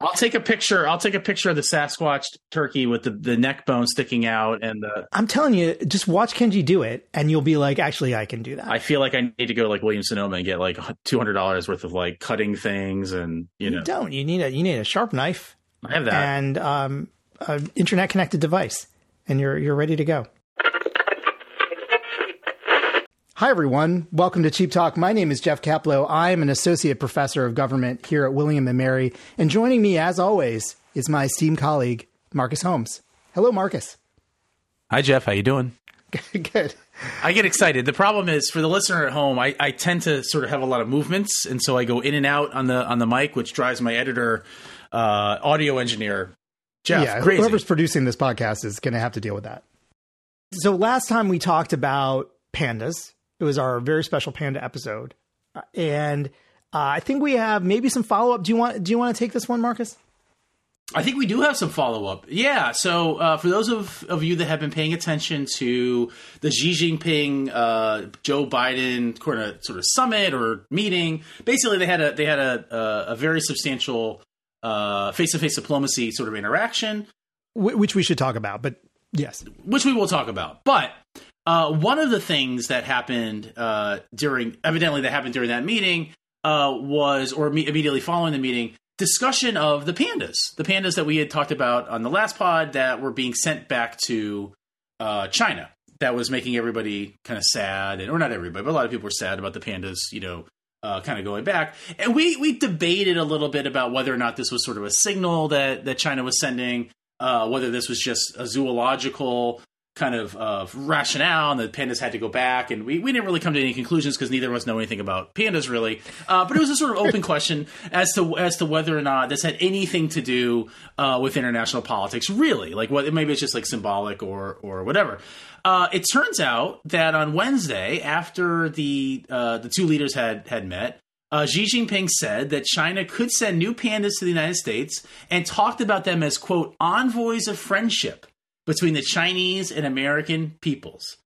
I'll take a picture. I'll take a picture of the Sasquatch turkey with the, the neck bone sticking out and the. I'm telling you, just watch Kenji do it, and you'll be like, actually, I can do that. I feel like I need to go to like Williams Sonoma and get like two hundred dollars worth of like cutting things and you know. You don't. You need a you need a sharp knife. I have that and um, an internet connected device, and you're you're ready to go. Hi, everyone. Welcome to Cheap Talk. My name is Jeff Kaplow. I'm an associate professor of government here at William & Mary. And joining me, as always, is my esteemed colleague, Marcus Holmes. Hello, Marcus. Hi, Jeff. How you doing? Good. I get excited. The problem is for the listener at home, I, I tend to sort of have a lot of movements, and so I go in and out on the on the mic, which drives my editor, uh, audio engineer, Jeff. Yeah, crazy. whoever's producing this podcast is going to have to deal with that. So last time we talked about pandas, it was our very special panda episode, uh, and uh, I think we have maybe some follow up. Do you want Do you want to take this one, Marcus? I think we do have some follow up. Yeah. So uh, for those of, of you that have been paying attention to the Xi Jinping uh, Joe Biden kind of sort of summit or meeting, basically they had a they had a a, a very substantial face to face diplomacy sort of interaction, which we should talk about. But yes, which we will talk about. But uh, one of the things that happened uh, during, evidently, that happened during that meeting uh, was, or me- immediately following the meeting, discussion of the pandas, the pandas that we had talked about on the last pod that were being sent back to uh, China. That was making everybody kind of sad, and or not everybody, but a lot of people were sad about the pandas, you know, uh, kind of going back. And we we debated a little bit about whether or not this was sort of a signal that that China was sending, uh, whether this was just a zoological kind of uh, rationale, and the pandas had to go back. And we, we didn't really come to any conclusions because neither of us know anything about pandas really. Uh, but it was a sort of open question as to as to whether or not this had anything to do uh, with international politics, really. Like what maybe it's just like symbolic or or whatever. Uh, it turns out that on Wednesday, after the uh, the two leaders had had met. Uh, Xi Jinping said that China could send new pandas to the United States and talked about them as, quote, envoys of friendship between the Chinese and American peoples.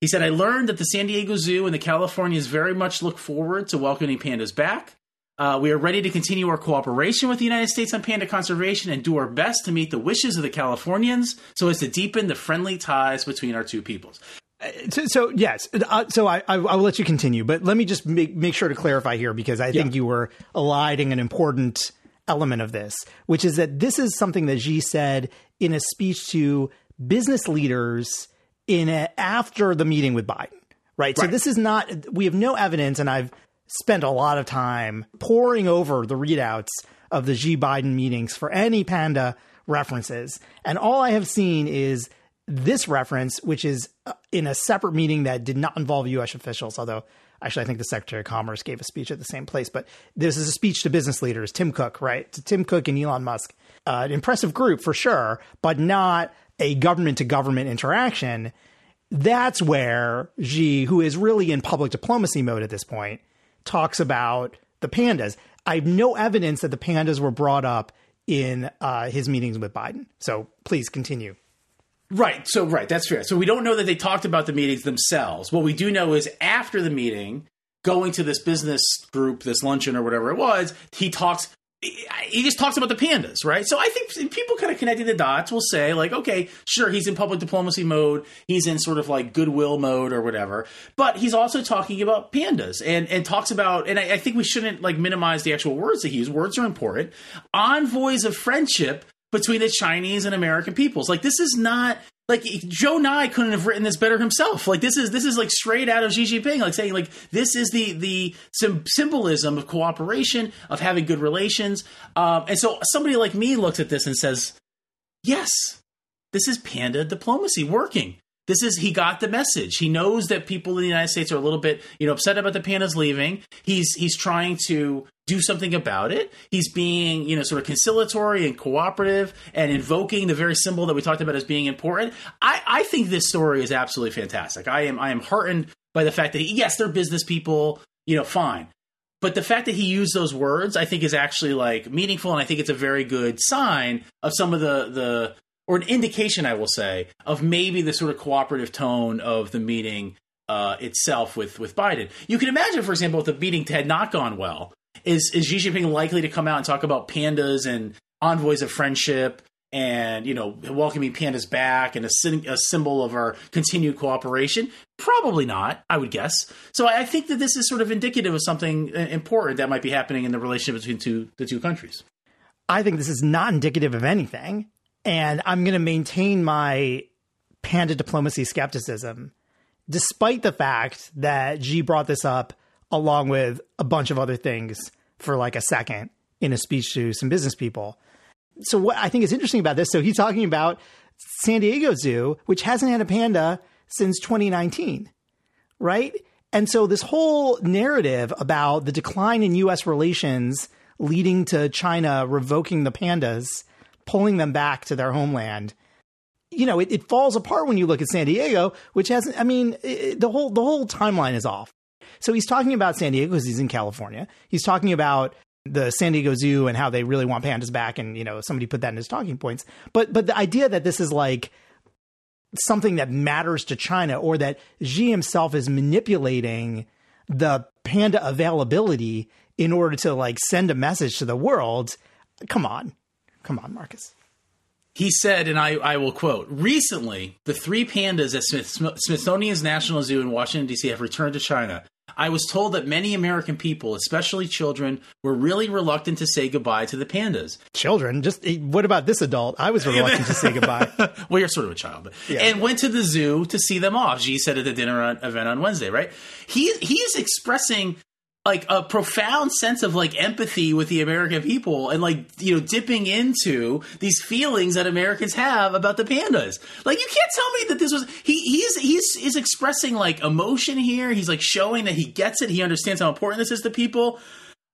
He said, I learned that the San Diego Zoo and the Californians very much look forward to welcoming pandas back. Uh, we are ready to continue our cooperation with the United States on panda conservation and do our best to meet the wishes of the Californians so as to deepen the friendly ties between our two peoples. Uh, so, so, yes, uh, so I, I, will let you continue, but let me just make, make sure to clarify here because I yeah. think you were eliding an important element of this, which is that this is something that Xi said in a speech to business leaders in a, after the meeting with Biden, right? right? So this is not we have no evidence, and I've spent a lot of time poring over the readouts of the Xi Biden meetings for any panda references, and all I have seen is this reference, which is uh, in a separate meeting that did not involve U.S. officials, although actually I think the Secretary of Commerce gave a speech at the same place. But this is a speech to business leaders, Tim Cook, right? To Tim Cook and Elon Musk uh, an impressive group for sure, but not a government to government interaction. That's where Xi, who is really in public diplomacy mode at this point, talks about the pandas. I have no evidence that the pandas were brought up in uh, his meetings with Biden. So please continue. Right. So, right. That's fair. So, we don't know that they talked about the meetings themselves. What we do know is after the meeting, going to this business group, this luncheon or whatever it was, he talks he just talks about the pandas, right? So I think people kind of connecting the dots will say, like, okay, sure, he's in public diplomacy mode, he's in sort of like goodwill mode or whatever, but he's also talking about pandas and and talks about, and I, I think we shouldn't like minimize the actual words that he uses. Words are important. Envoys of friendship between the Chinese and American peoples. Like this is not like Joe Nye couldn't have written this better himself. Like this is this is like straight out of Xi Jinping, like saying like this is the the symbolism of cooperation, of having good relations. Um, and so somebody like me looks at this and says, yes, this is panda diplomacy working. This is he got the message. He knows that people in the United States are a little bit, you know, upset about the pandas leaving. He's he's trying to do something about it. He's being, you know, sort of conciliatory and cooperative and invoking the very symbol that we talked about as being important. I, I think this story is absolutely fantastic. I am I am heartened by the fact that he, yes, they're business people, you know, fine. But the fact that he used those words, I think, is actually like meaningful, and I think it's a very good sign of some of the the or an indication, I will say, of maybe the sort of cooperative tone of the meeting uh, itself with with Biden. You can imagine, for example, if the meeting had not gone well, is is Xi Jinping likely to come out and talk about pandas and envoys of friendship and you know welcoming pandas back and a, a, symbol of our continued cooperation? Probably not i would guess. So i think that this is sort of indicative of something uh, important that might be happening in the relationship between two, the two countries. I think this is not indicative of anything and i'm going to maintain my panda diplomacy skepticism despite the fact that Xi brought this up along with a bunch of other things for like a second in a speech to some business people so what I think is interesting about this, so he's talking about San Diego Zoo, which hasn't had a panda since 2019, right? And so this whole narrative about the decline in U.S. relations leading to China revoking the pandas, pulling them back to their homeland, you know, it, it falls apart when you look at San Diego, which hasn't. I mean, it, the whole the whole timeline is off. So he's talking about San Diego because he's in California. He's talking about the San Diego Zoo and how they really want pandas back, and you know somebody put that in his talking points. But but the idea that this is like something that matters to China, or that Xi himself is manipulating the panda availability in order to like send a message to the world. Come on, come on, Marcus. He said, and I, I will quote Recently, the three pandas at Smith, Smithsonian's National Zoo in Washington, D.C. have returned to China. I was told that many American people, especially children, were really reluctant to say goodbye to the pandas. Children? Just eh, what about this adult? I was reluctant to say goodbye. well, you're sort of a child, but yeah. and went to the zoo to see them off. Xi said at the dinner event on Wednesday, right? He he is expressing like a profound sense of like empathy with the American people and like you know dipping into these feelings that Americans have about the pandas. Like you can't tell me that this was he he's he's is expressing like emotion here. He's like showing that he gets it. He understands how important this is to people.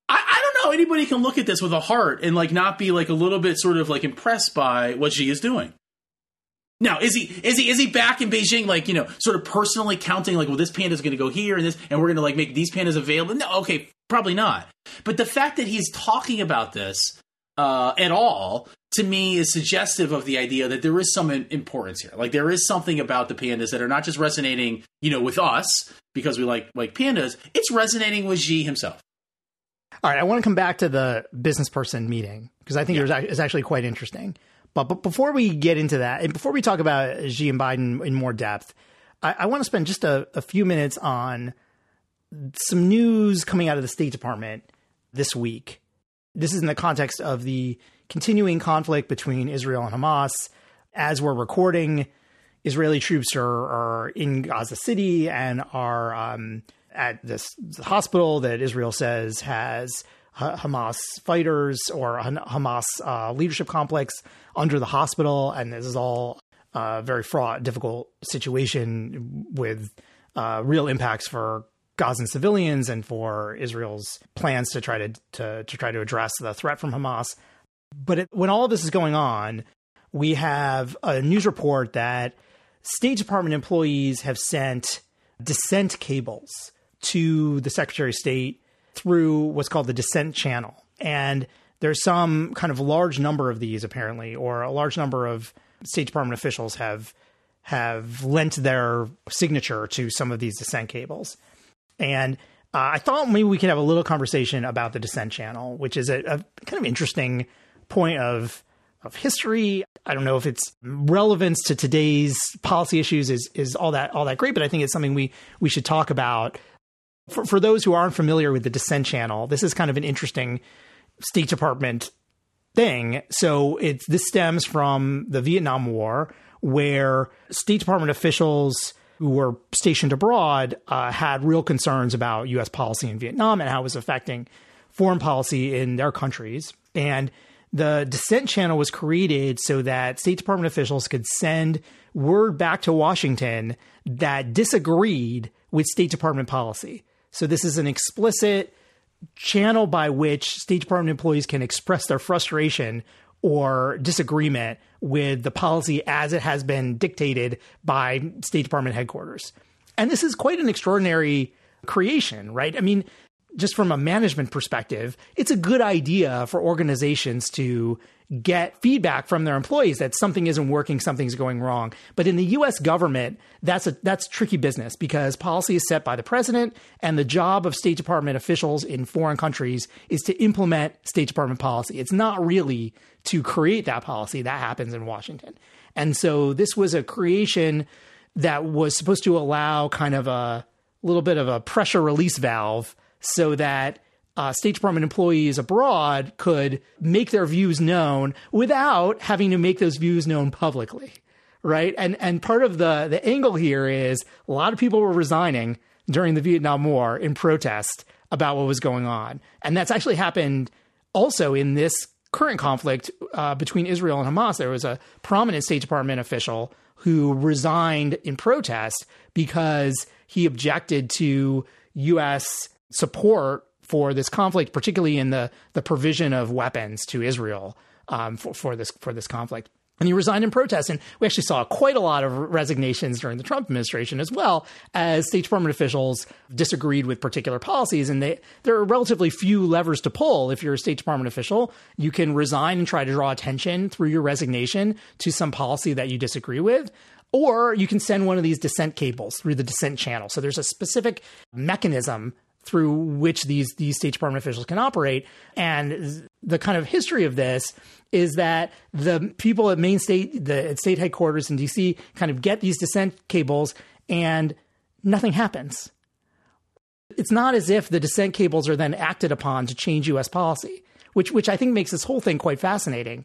I, I don't know anybody can look at this with a heart and like not be like a little bit sort of like impressed by what Xi is doing. Now, is he is he is he back in Beijing, like you know, sort of personally counting, like, well, this panda is going to go here and this, and we're going to like make these pandas available? No, okay, probably not. But the fact that he's talking about this uh, at all to me is suggestive of the idea that there is some importance here. Like there is something about the pandas that are not just resonating, you know, with us because we like like pandas. It's resonating with Xi himself. All right, I want to come back to the business person meeting because I think yeah. it was actually quite interesting. But, but before we get into that, and before we talk about Xi and Biden in more depth, I, I want to spend just a, a few minutes on some news coming out of the State Department this week. This is in the context of the continuing conflict between Israel and Hamas. As we're recording, Israeli troops are, are in Gaza City and are um, at this hospital that Israel says has Hamas fighters or Hamas uh, leadership complex under the hospital, and this is all a uh, very fraught, difficult situation with uh, real impacts for Gazan civilians and for Israel's plans to try to, to, to try to address the threat from Hamas. But it, when all of this is going on, we have a news report that State Department employees have sent dissent cables to the Secretary of State through what's called the dissent channel. And there's some kind of large number of these apparently, or a large number of State Department officials have have lent their signature to some of these dissent cables. And uh, I thought maybe we could have a little conversation about the dissent channel, which is a, a kind of interesting point of of history. I don't know if its relevance to today's policy issues is is all that all that great, but I think it's something we we should talk about. For, for those who aren't familiar with the dissent channel, this is kind of an interesting State Department thing. So it this stems from the Vietnam War, where State Department officials who were stationed abroad uh, had real concerns about U.S. policy in Vietnam and how it was affecting foreign policy in their countries. And the dissent channel was created so that State Department officials could send word back to Washington that disagreed with State Department policy. So this is an explicit channel by which State Department employees can express their frustration or disagreement with the policy as it has been dictated by State Department headquarters. And this is quite an extraordinary creation, right? I mean, just from a management perspective, it's a good idea for organizations to get feedback from their employees that something isn't working, something's going wrong. But in the US government, that's a that's tricky business because policy is set by the president and the job of State Department officials in foreign countries is to implement State Department policy. It's not really to create that policy. That happens in Washington. And so this was a creation that was supposed to allow kind of a little bit of a pressure release valve so that uh, State Department employees abroad could make their views known without having to make those views known publicly, right? And and part of the the angle here is a lot of people were resigning during the Vietnam War in protest about what was going on, and that's actually happened also in this current conflict uh, between Israel and Hamas. There was a prominent State Department official who resigned in protest because he objected to U.S. support for this conflict, particularly in the the provision of weapons to Israel um, for, for this for this conflict. And he resigned in protest. And we actually saw quite a lot of resignations during the Trump administration as well as State Department officials disagreed with particular policies. And they, there are relatively few levers to pull if you're a State Department official. You can resign and try to draw attention through your resignation to some policy that you disagree with. Or you can send one of these dissent cables through the dissent channel. So there's a specific mechanism through which these these State Department officials can operate. And the kind of history of this is that the people at Main State, the at state headquarters in DC, kind of get these dissent cables, and nothing happens. It's not as if the dissent cables are then acted upon to change U.S. policy, which which I think makes this whole thing quite fascinating.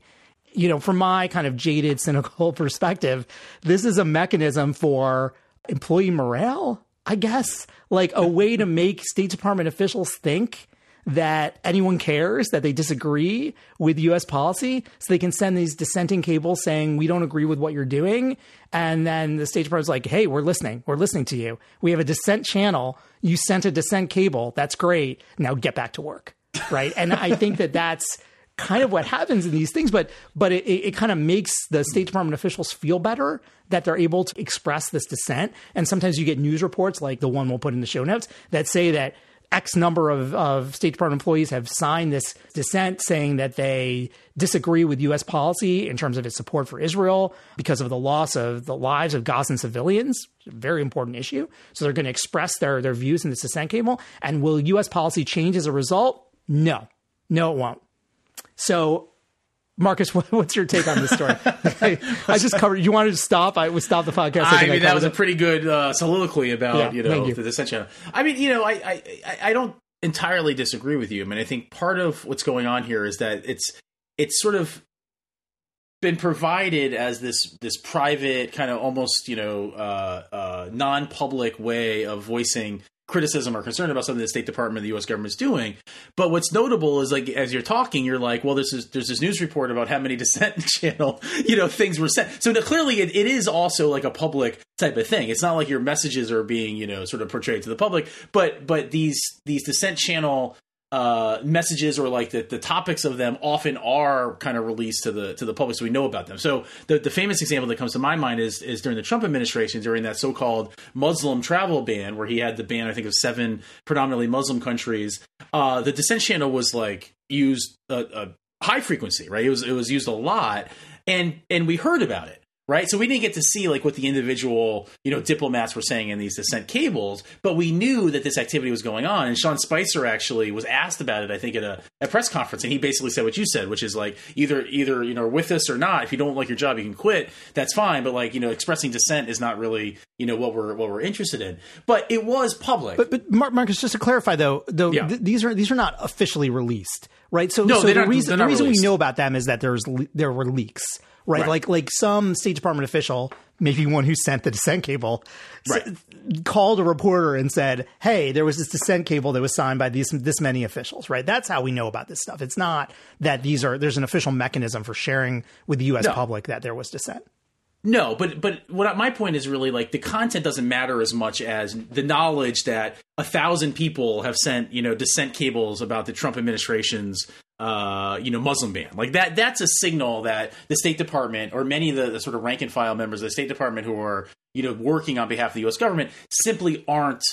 You know, from my kind of jaded, cynical perspective, this is a mechanism for employee morale I guess, like a way to make State Department officials think that anyone cares, that they disagree with US policy, so they can send these dissenting cables saying, we don't agree with what you're doing. And then the State Department's like, hey, we're listening. We're listening to you. We have a dissent channel. You sent a dissent cable. That's great. Now get back to work. Right. and I think that that's kind of what happens in these things, but but it, it kind of makes the State Department officials feel better that they're able to express this dissent. And sometimes you get news reports like the one we'll put in the show notes that say that X number of, of State Department employees have signed this dissent saying that they disagree with U.S. policy in terms of its support for Israel because of the loss of the lives of Gazan civilians. Very important issue. So they're going to express their, their views in this dissent cable. And will U.S. policy change as a result? No. No, it won't. So Marcus, what's your take on this story? I, I, just covered. You wanted to stop? I would stop the podcast. I, I mean, that was it. a pretty good uh, soliloquy about yeah, you know you. the dissent channel. I mean, you know, I, I I don't entirely disagree with you. I mean, I think part of what's going on here is that it's it's sort of been provided as this this private kind of almost you know uh, uh, non public way of voicing criticism or concern about something the State Department the U.S. government is doing. But what's notable is like as you're talking, you're like, well, this is there's this news report about how many dissent channel you know things were sent. So clearly, it, it is also like a public type of thing. It's not like your messages are being you know sort of portrayed to the public, but but these these dissent channel uh, messages or like the, the topics of them often are kind of released to the to the public, so we know about them. So the, the famous example that comes to my mind is is during the Trump administration, during that so called Muslim travel ban, where he had the ban, I think, of seven predominantly Muslim countries. Uh, the dissent channel was like used a, a high frequency, right? It was it was used a lot, and and we heard about it right? So we didn't get to see like what the individual, you know, diplomats were saying in these dissent cables, but we knew that this activity was going on. And Sean Spicer actually was asked about it, I think, at a, a press conference, and he basically said what you said, which is like either either you know with us or not. If you don't like your job, you can quit. That's fine, but like you know, expressing dissent is not really you know what we're what we're interested in. But it was public. But but Marcus, just to clarify though, though yeah. th- these are these are not officially released, right? So no, so the reason the reason we know about them is that there's there were leaks right? right? Like like some State Department official, maybe one who sent the dissent cable, right. s- called a reporter and said, "Hey, there was this dissent cable that was signed by these this many officials." Right? That's how we know about this stuff. It's not that these are there's an official mechanism for sharing with the U.S. No. public that there was dissent. No, but but what my point is really like the content doesn't matter as much as the knowledge that a thousand people have sent you know dissent cables about the Trump administration's uh, you know Muslim ban like that. That's a signal that the State Department or many of the, the sort of rank and file members of the State Department who are you know working on behalf of the U.S. government simply aren't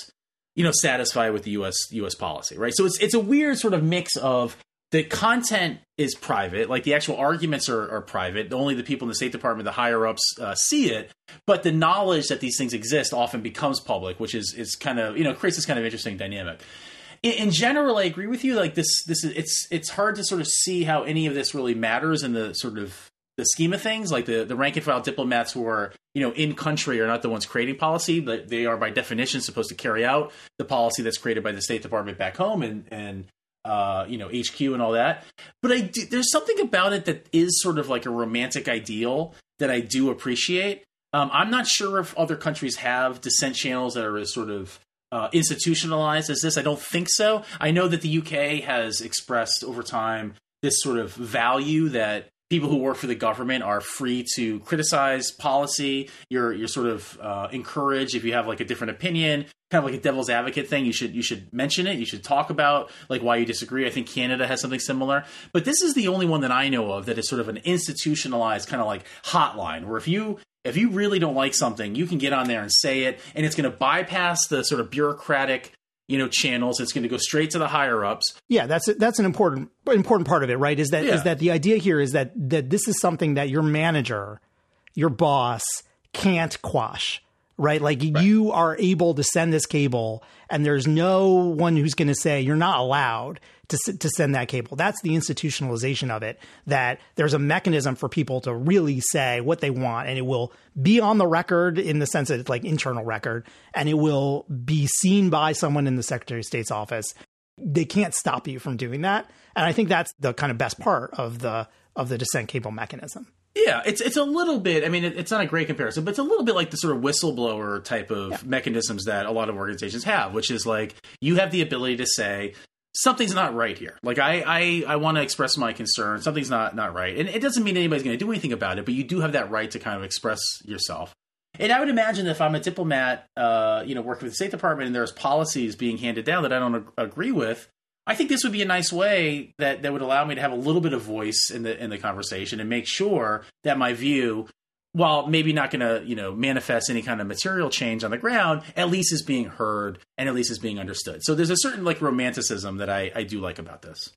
you know, satisfied with the U.S. U.S. policy, right? So it's it's a weird sort of mix of the content is private, like the actual arguments are, are private. Only the people in the State Department, the higher ups, uh, see it. But the knowledge that these things exist often becomes public, which is is kind of you know creates this kind of interesting dynamic. In, in general, I agree with you. Like this, this is it's it's hard to sort of see how any of this really matters in the sort of the scheme of things. Like the the rank and file diplomats who are you know in country are not the ones creating policy, but they are by definition supposed to carry out the policy that's created by the State Department back home and and uh, you know HQ and all that. But I do, there's something about it that is sort of like a romantic ideal that I do appreciate. Um, I'm not sure if other countries have dissent channels that are as sort of uh, institutionalized as this. I don't think so. I know that the UK has expressed over time this sort of value that people who work for the government are free to criticize policy. You're you're sort of uh, encouraged if you have like a different opinion, kind of like a devil's advocate thing. You should you should mention it. You should talk about like why you disagree. I think Canada has something similar, but this is the only one that I know of that is sort of an institutionalized kind of like hotline where if you if you really don't like something, you can get on there and say it, and it's going to bypass the sort of bureaucratic you know channels. It's going to go straight to the higher ups. Yeah that's that's an important important part of it right? Is that yeah. is that the idea here is that that this is something that your manager your boss can't quash right? Like right. you are able to send this cable and there's no one who's going to say you're not allowed to, to send that cable. That's the institutionalization of it, that there's a mechanism for people to really say what they want and it will be on the record in the sense that it's like internal record and it will be seen by someone in the Secretary of State's office. They can't stop you from doing that. And I think that's the kind of best part of the of the dissent cable mechanism. Yeah, it's it's a little bit. I mean, it, it's not a great comparison, but it's a little bit like the sort of whistleblower type of yeah. mechanisms that a lot of organizations have, which is like you have the ability to say, something's not right here. Like I I, I want to express my concern. Something's not not right, and it doesn't mean anybody's going to do anything about it. But you do have that right to kind of express yourself. And I would imagine if I'm a diplomat, uh, you know, working with the State Department, and there's policies being handed down that I don't ag- agree with, I think this would be a nice way that that would allow me to have a little bit of voice in the in the conversation and make sure that my view while maybe not going to you know manifest any kind of material change on the ground at least is being heard and at least is being understood. So there's a certain like romanticism that i, I do like about this.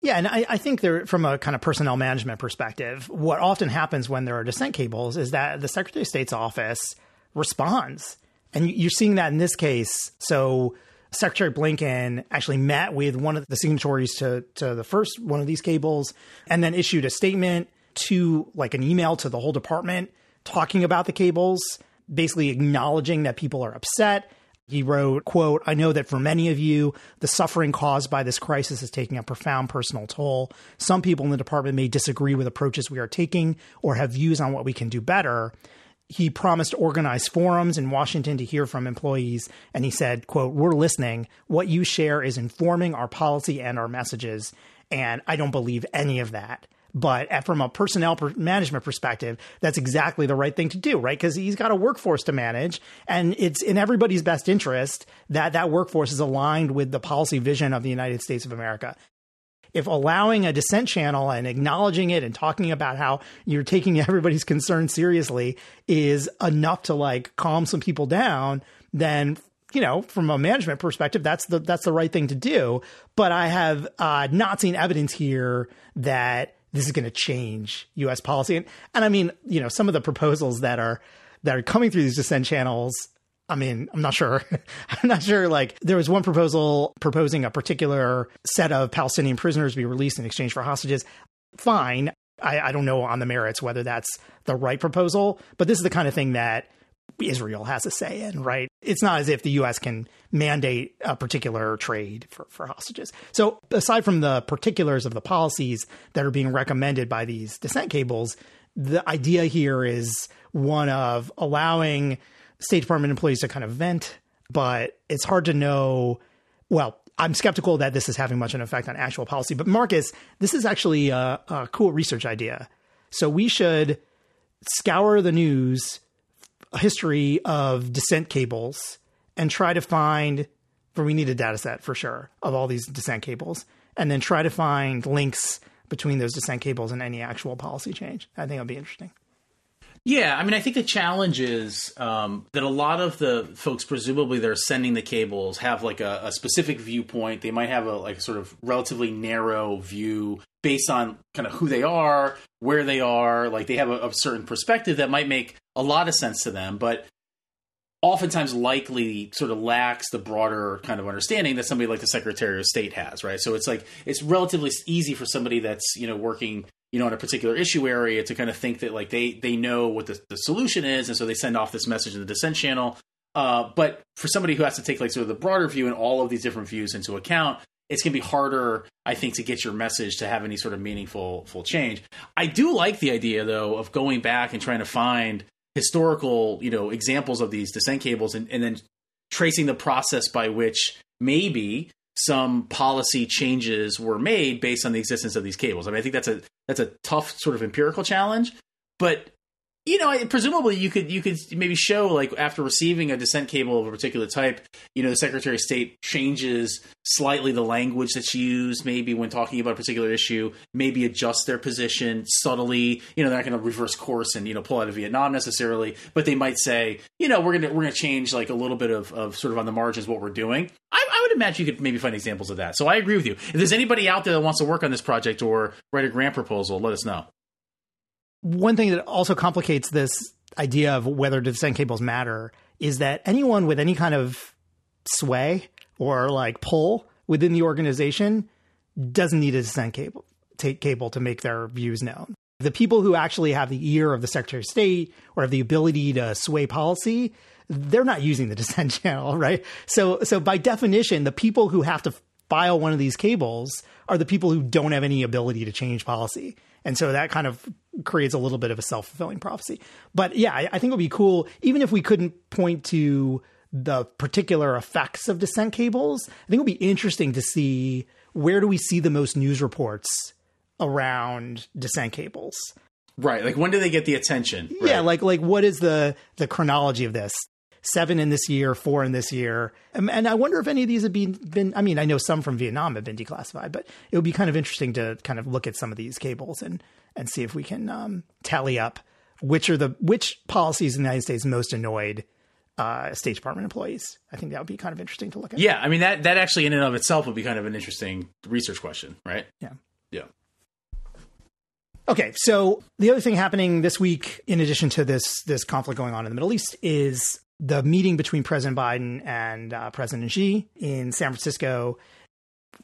Yeah, and I, I, think there, from a kind of personnel management perspective, what often happens when there are dissent cables is that the Secretary of State's office responds, and you're seeing that in this case. So Secretary Blinken actually met with one of the signatories to to the first one of these cables, and then issued a statement to like an email to the whole department talking about the cables, basically acknowledging that people are upset. He wrote, quote, I know that for many of you, the suffering caused by this crisis is taking a profound personal toll. Some people in the department may disagree with approaches we are taking or have views on what we can do better. He promised organized forums in Washington to hear from employees. And he said, quote, we're listening. What you share is informing our policy and our messages. And I don't believe any of that. But from a personnel management perspective, that's exactly the right thing to do, right? Because he's got a workforce to manage, and it's in everybody's best interest that that workforce is aligned with the policy vision of the United States of America. If allowing a dissent channel and acknowledging it and talking about how you're taking everybody's concern seriously is enough to like calm some people down, then you know, from a management perspective, that's the that's the right thing to do. But I have uh, not seen evidence here that this is going to change U.S. policy. And, and I mean, you know, some of the proposals that are that are coming through these dissent channels. I mean, I'm not sure. I'm not sure. Like, there was one proposal proposing a particular set of Palestinian prisoners be released in exchange for hostages. Fine. I, I don't know on the merits whether that's the right proposal, but this is the kind of thing that Israel has a say in, right? It's not as if the U.S. can mandate a particular trade for, for hostages. So, aside from the particulars of the policies that are being recommended by these dissent cables, the idea here is one of allowing State Department employees to kind of vent, but it's hard to know. Well, I'm skeptical that this is having much of an effect on actual policy. But Marcus, this is actually a, a cool research idea. So we should scour the news history of dissent cables and try to find, for we need a data set for sure of all these dissent cables, and then try to find links between those dissent cables and any actual policy change. I think it'll be interesting. Yeah, I mean, I think the challenge is um, that a lot of the folks, presumably, that are sending the cables, have like a, a specific viewpoint. They might have a like sort of relatively narrow view based on kind of who they are, where they are. Like they have a, a certain perspective that might make a lot of sense to them, but oftentimes likely sort of lacks the broader kind of understanding that somebody like the Secretary of State has, right? So it's like it's relatively easy for somebody that's you know working you know in a particular issue area to kind of think that like they they know what the, the solution is, and so they send off this message in the dissent channel. Uh, but for somebody who has to take like sort of the broader view and all of these different views into account, it's going to be harder, I think, to get your message to have any sort of meaningful full change. I do like the idea though of going back and trying to find historical, you know, examples of these dissent cables and, and then tracing the process by which maybe some policy changes were made based on the existence of these cables. I mean, I think that's a that's a tough sort of empirical challenge, but you know, presumably you could you could maybe show like after receiving a dissent cable of a particular type, you know, the Secretary of State changes slightly the language that's used, maybe when talking about a particular issue, maybe adjust their position subtly. You know, they're not going to reverse course and you know pull out of Vietnam necessarily, but they might say, you know, we're gonna we're gonna change like a little bit of, of sort of on the margins what we're doing. I, I would imagine you could maybe find examples of that. So I agree with you. If there's anybody out there that wants to work on this project or write a grant proposal, let us know one thing that also complicates this idea of whether dissent cables matter is that anyone with any kind of sway or like pull within the organization doesn't need a dissent cable take cable to make their views known. The people who actually have the ear of the Secretary of State or have the ability to sway policy, they're not using the dissent channel, right? So so by definition, the people who have to file one of these cables are the people who don't have any ability to change policy. And so that kind of creates a little bit of a self fulfilling prophecy. But yeah, I, I think it would be cool, even if we couldn't point to the particular effects of dissent cables. I think it would be interesting to see where do we see the most news reports around dissent cables. Right. Like when do they get the attention? Right. Yeah, like like what is the the chronology of this? Seven in this year, four in this year. And, and I wonder if any of these have been, been, I mean, I know some from Vietnam have been declassified, but it would be kind of interesting to kind of look at some of these cables and, and see if we can um, tally up which are the, which policies in the United States most annoyed uh, State Department employees. I think that would be kind of interesting to look at. Yeah. I mean, that, that actually in and of itself would be kind of an interesting research question, right? Yeah. Yeah. Okay, so the other thing happening this week, in addition to this this conflict going on in the Middle East, is the meeting between President Biden and uh, President Xi in San Francisco.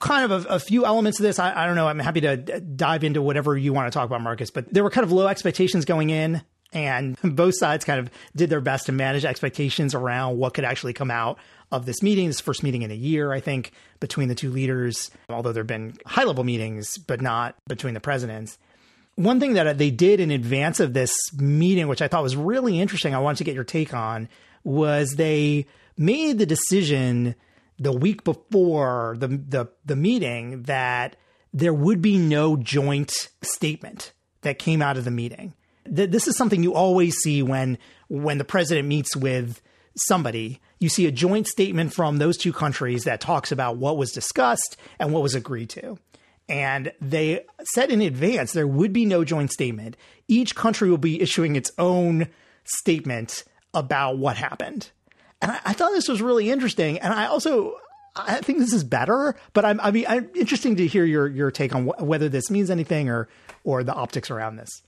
Kind of a, a few elements of this. I, I, don't know. I'm happy to dive into whatever you want to talk about, Marcus. But there were kind of low expectations going in, and both sides kind of did their best to manage expectations around what could actually come out of this meeting. This first meeting in a year, I think, between the two leaders. Although there have been high level meetings, but not between the presidents one thing that they did in advance of this meeting, which I thought was really interesting, I wanted to get your take on, was they made the decision the week before the the, the meeting that there would be no joint statement that came out of the meeting. This is something you always see when when the president meets with somebody. You see a joint statement from those two countries that talks about what was discussed and what was agreed to. And they said in advance there would be no joint statement. Each country will be issuing its own statement about what happened. And I, I thought this was really interesting. And I also I think this is better, but I'm, I mean, I'm interesting to hear your your take on wh- whether this means anything or or the optics around this.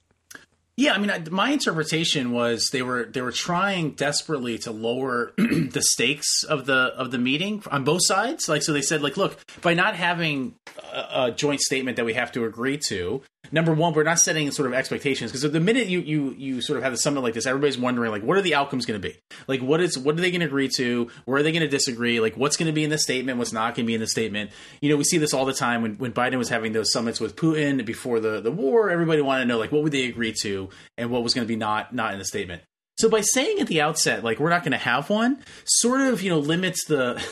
Yeah, I mean, I, my interpretation was they were they were trying desperately to lower the stakes of the of the meeting on both sides. Like, so they said, like, look, by not having a, a joint statement that we have to agree to, number one, we're not setting sort of expectations because the minute you you you sort of have a summit like this, everybody's wondering like, what are the outcomes going to be? Like, what is what are they going to agree to? Where are they going to disagree? Like, what's going to be in the statement? What's not going to be in the statement? You know, we see this all the time when when Biden was having those summits with Putin before the the war. Everybody wanted to know like, what would they agree to and what was going to be not not in the statement. So by saying at the outset, like we're not going to have one, sort of you know limits the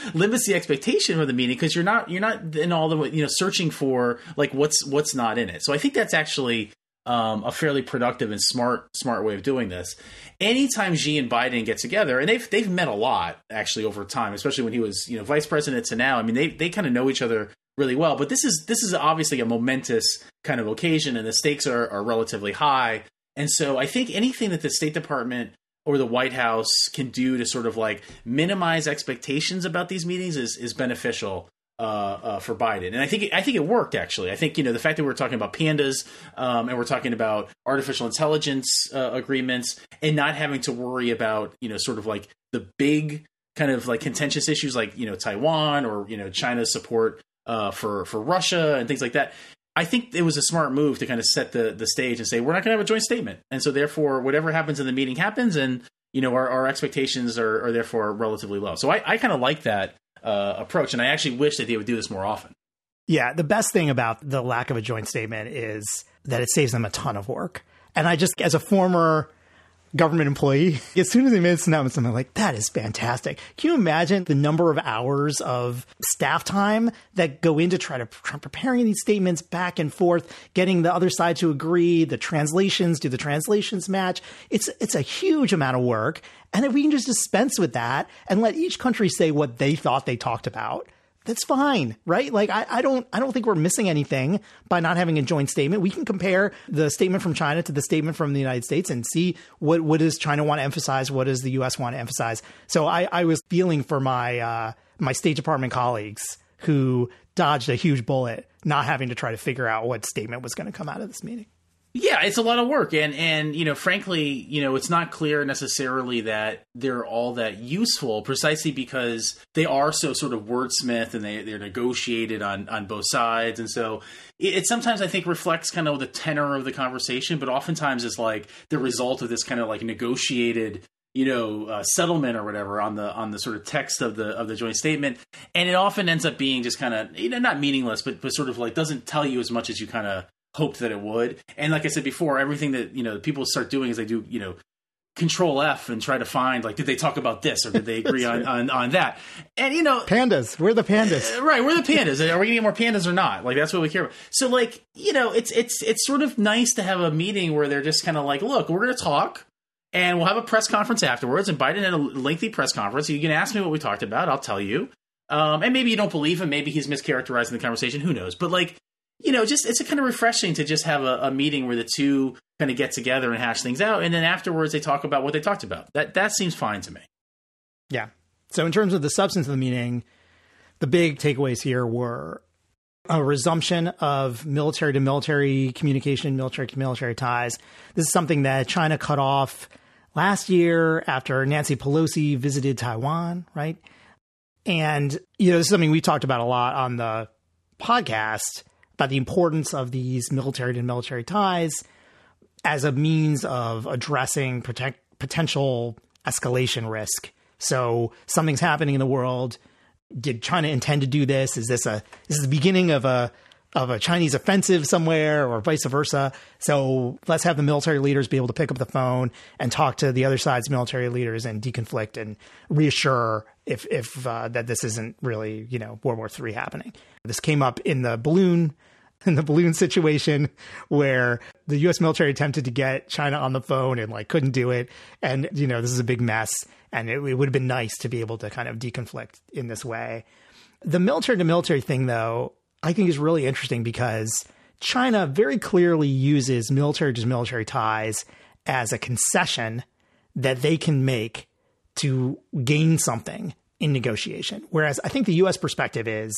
limits the expectation of the meeting because you're not you're not in all the you know searching for like what's what's not in it. So I think that's actually um, a fairly productive and smart smart way of doing this. Anytime Xi and Biden get together, and they've they've met a lot actually over time, especially when he was you know vice president to now. I mean they they kind of know each other really well. But this is this is obviously a momentous kind of occasion, and the stakes are are relatively high And so I think anything that the State Department or the White House can do to sort of like minimize expectations about these meetings is is beneficial uh, uh, for Biden, and I think I think it worked actually. I think you know the fact that we're talking about pandas um, and we're talking about artificial intelligence uh, agreements and not having to worry about you know sort of like the big kind of like contentious issues like you know Taiwan or you know China's support uh, for for Russia and things like that. I think it was a smart move to kind of set the the stage and say we're not going to have a joint statement, and so therefore whatever happens in the meeting happens, and you know our, our expectations are, are therefore relatively low. So I, I kind of like that uh, approach, and I actually wish that they would do this more often. Yeah, the best thing about the lack of a joint statement is that it saves them a ton of work. And I just, as a former government employee, as soon as they made this announcement, I'm like, that is fantastic. Can you imagine the number of hours of staff time that go into try to preparing these statements back and forth, getting the other side to agree, the translations, do the translations match? It's it's a huge amount of work. And if we can just dispense with that and let each country say what they thought they talked about, that's fine, right? Like I, I, don't I don't think we're missing anything by not having a joint statement. We can compare the statement from China to the statement from the United States and see what what does China want to emphasize, what does the US want to emphasize. So I, I was feeling for my uh, my State Department colleagues who dodged a huge bullet, not having to try to figure out what statement was going to come out of this meeting. Yeah, it's a lot of work, and and you know, frankly, you know, it's not clear necessarily that they're all that useful, precisely because they are so sort of wordsmith and they they're negotiated on on both sides, and so it, it sometimes I think reflects kind of the tenor of the conversation, but oftentimes is like the result of this kind of like negotiated you know uh, settlement or whatever on the on the sort of text of the of the joint statement. And it often ends up being just kind of you know not meaningless but but sort of like doesn't tell you as much as you kind of hoped that it would. And like I said before, everything that you know people start doing is they do you know control F and try to find like did they talk about this or did they agree on, on, on that? And you know pandas, we're the pandas, uh, right? We're the pandas. Are we gonna get more pandas or not? Like that's what we care about. So like you know it's it's it's sort of nice to have a meeting where they're just kind of like, look, we're gonna talk. And we'll have a press conference afterwards. And Biden had a lengthy press conference. You can ask me what we talked about. I'll tell you. Um, and maybe you don't believe him. Maybe he's mischaracterizing the conversation. Who knows? But like, you know, just it's a kind of refreshing to just have a, a, meeting where the two kind of get together and hash things out, and then afterwards they talk about what they talked about. That that seems fine to me. Yeah. So in terms of the substance of the meeting, the big takeaways here were a resumption of military to military communication, military to military ties. This is something that China cut off last year after Nancy Pelosi visited Taiwan, right? And you know, this is something we talked about a lot on the podcast about the importance of these military to military ties as a means of addressing protect, potential escalation risk. So something's happening in the world. Did China intend to do this? Is this a this is the beginning of a of a Chinese offensive somewhere or vice versa? So let's have the military leaders be able to pick up the phone and talk to the other side's military leaders and deconflict and reassure if if uh, that this isn't really you know World War III happening. This came up in the balloon in the balloon situation where the US military attempted to get China on the phone and like couldn't do it and you know this is a big mess and it, it would have been nice to be able to kind of deconflict in this way. The military to military thing though I think is really interesting because China very clearly uses military to military ties as a concession that they can make to gain something in negotiation. Whereas I think the US perspective is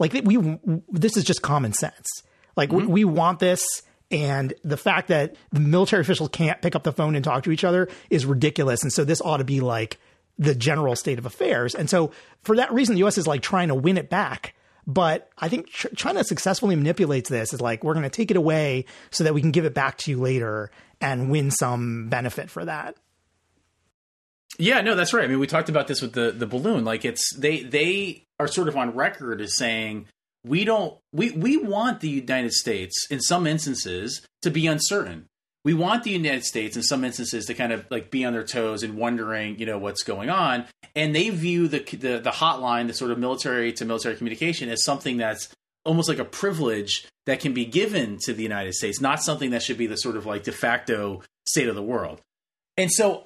like we this is just common sense. Like mm-hmm. we, we want this and the fact that the military officials can't pick up the phone and talk to each other is ridiculous and so this ought to be like the general state of affairs. And so for that reason the US is like trying to win it back. But I think China successfully manipulates this is like we're going to take it away so that we can give it back to you later and win some benefit for that. Yeah, no, that's right. I mean, we talked about this with the the balloon. Like it's they they are sort of on record as saying we don't we we want the United States in some instances to be uncertain. We want the United States in some instances to kind of like be on their toes and wondering, you know, what's going on. And they view the the, the hotline, the sort of military to military communication, as something that's almost like a privilege that can be given to the United States, not something that should be the sort of like de facto state of the world. And so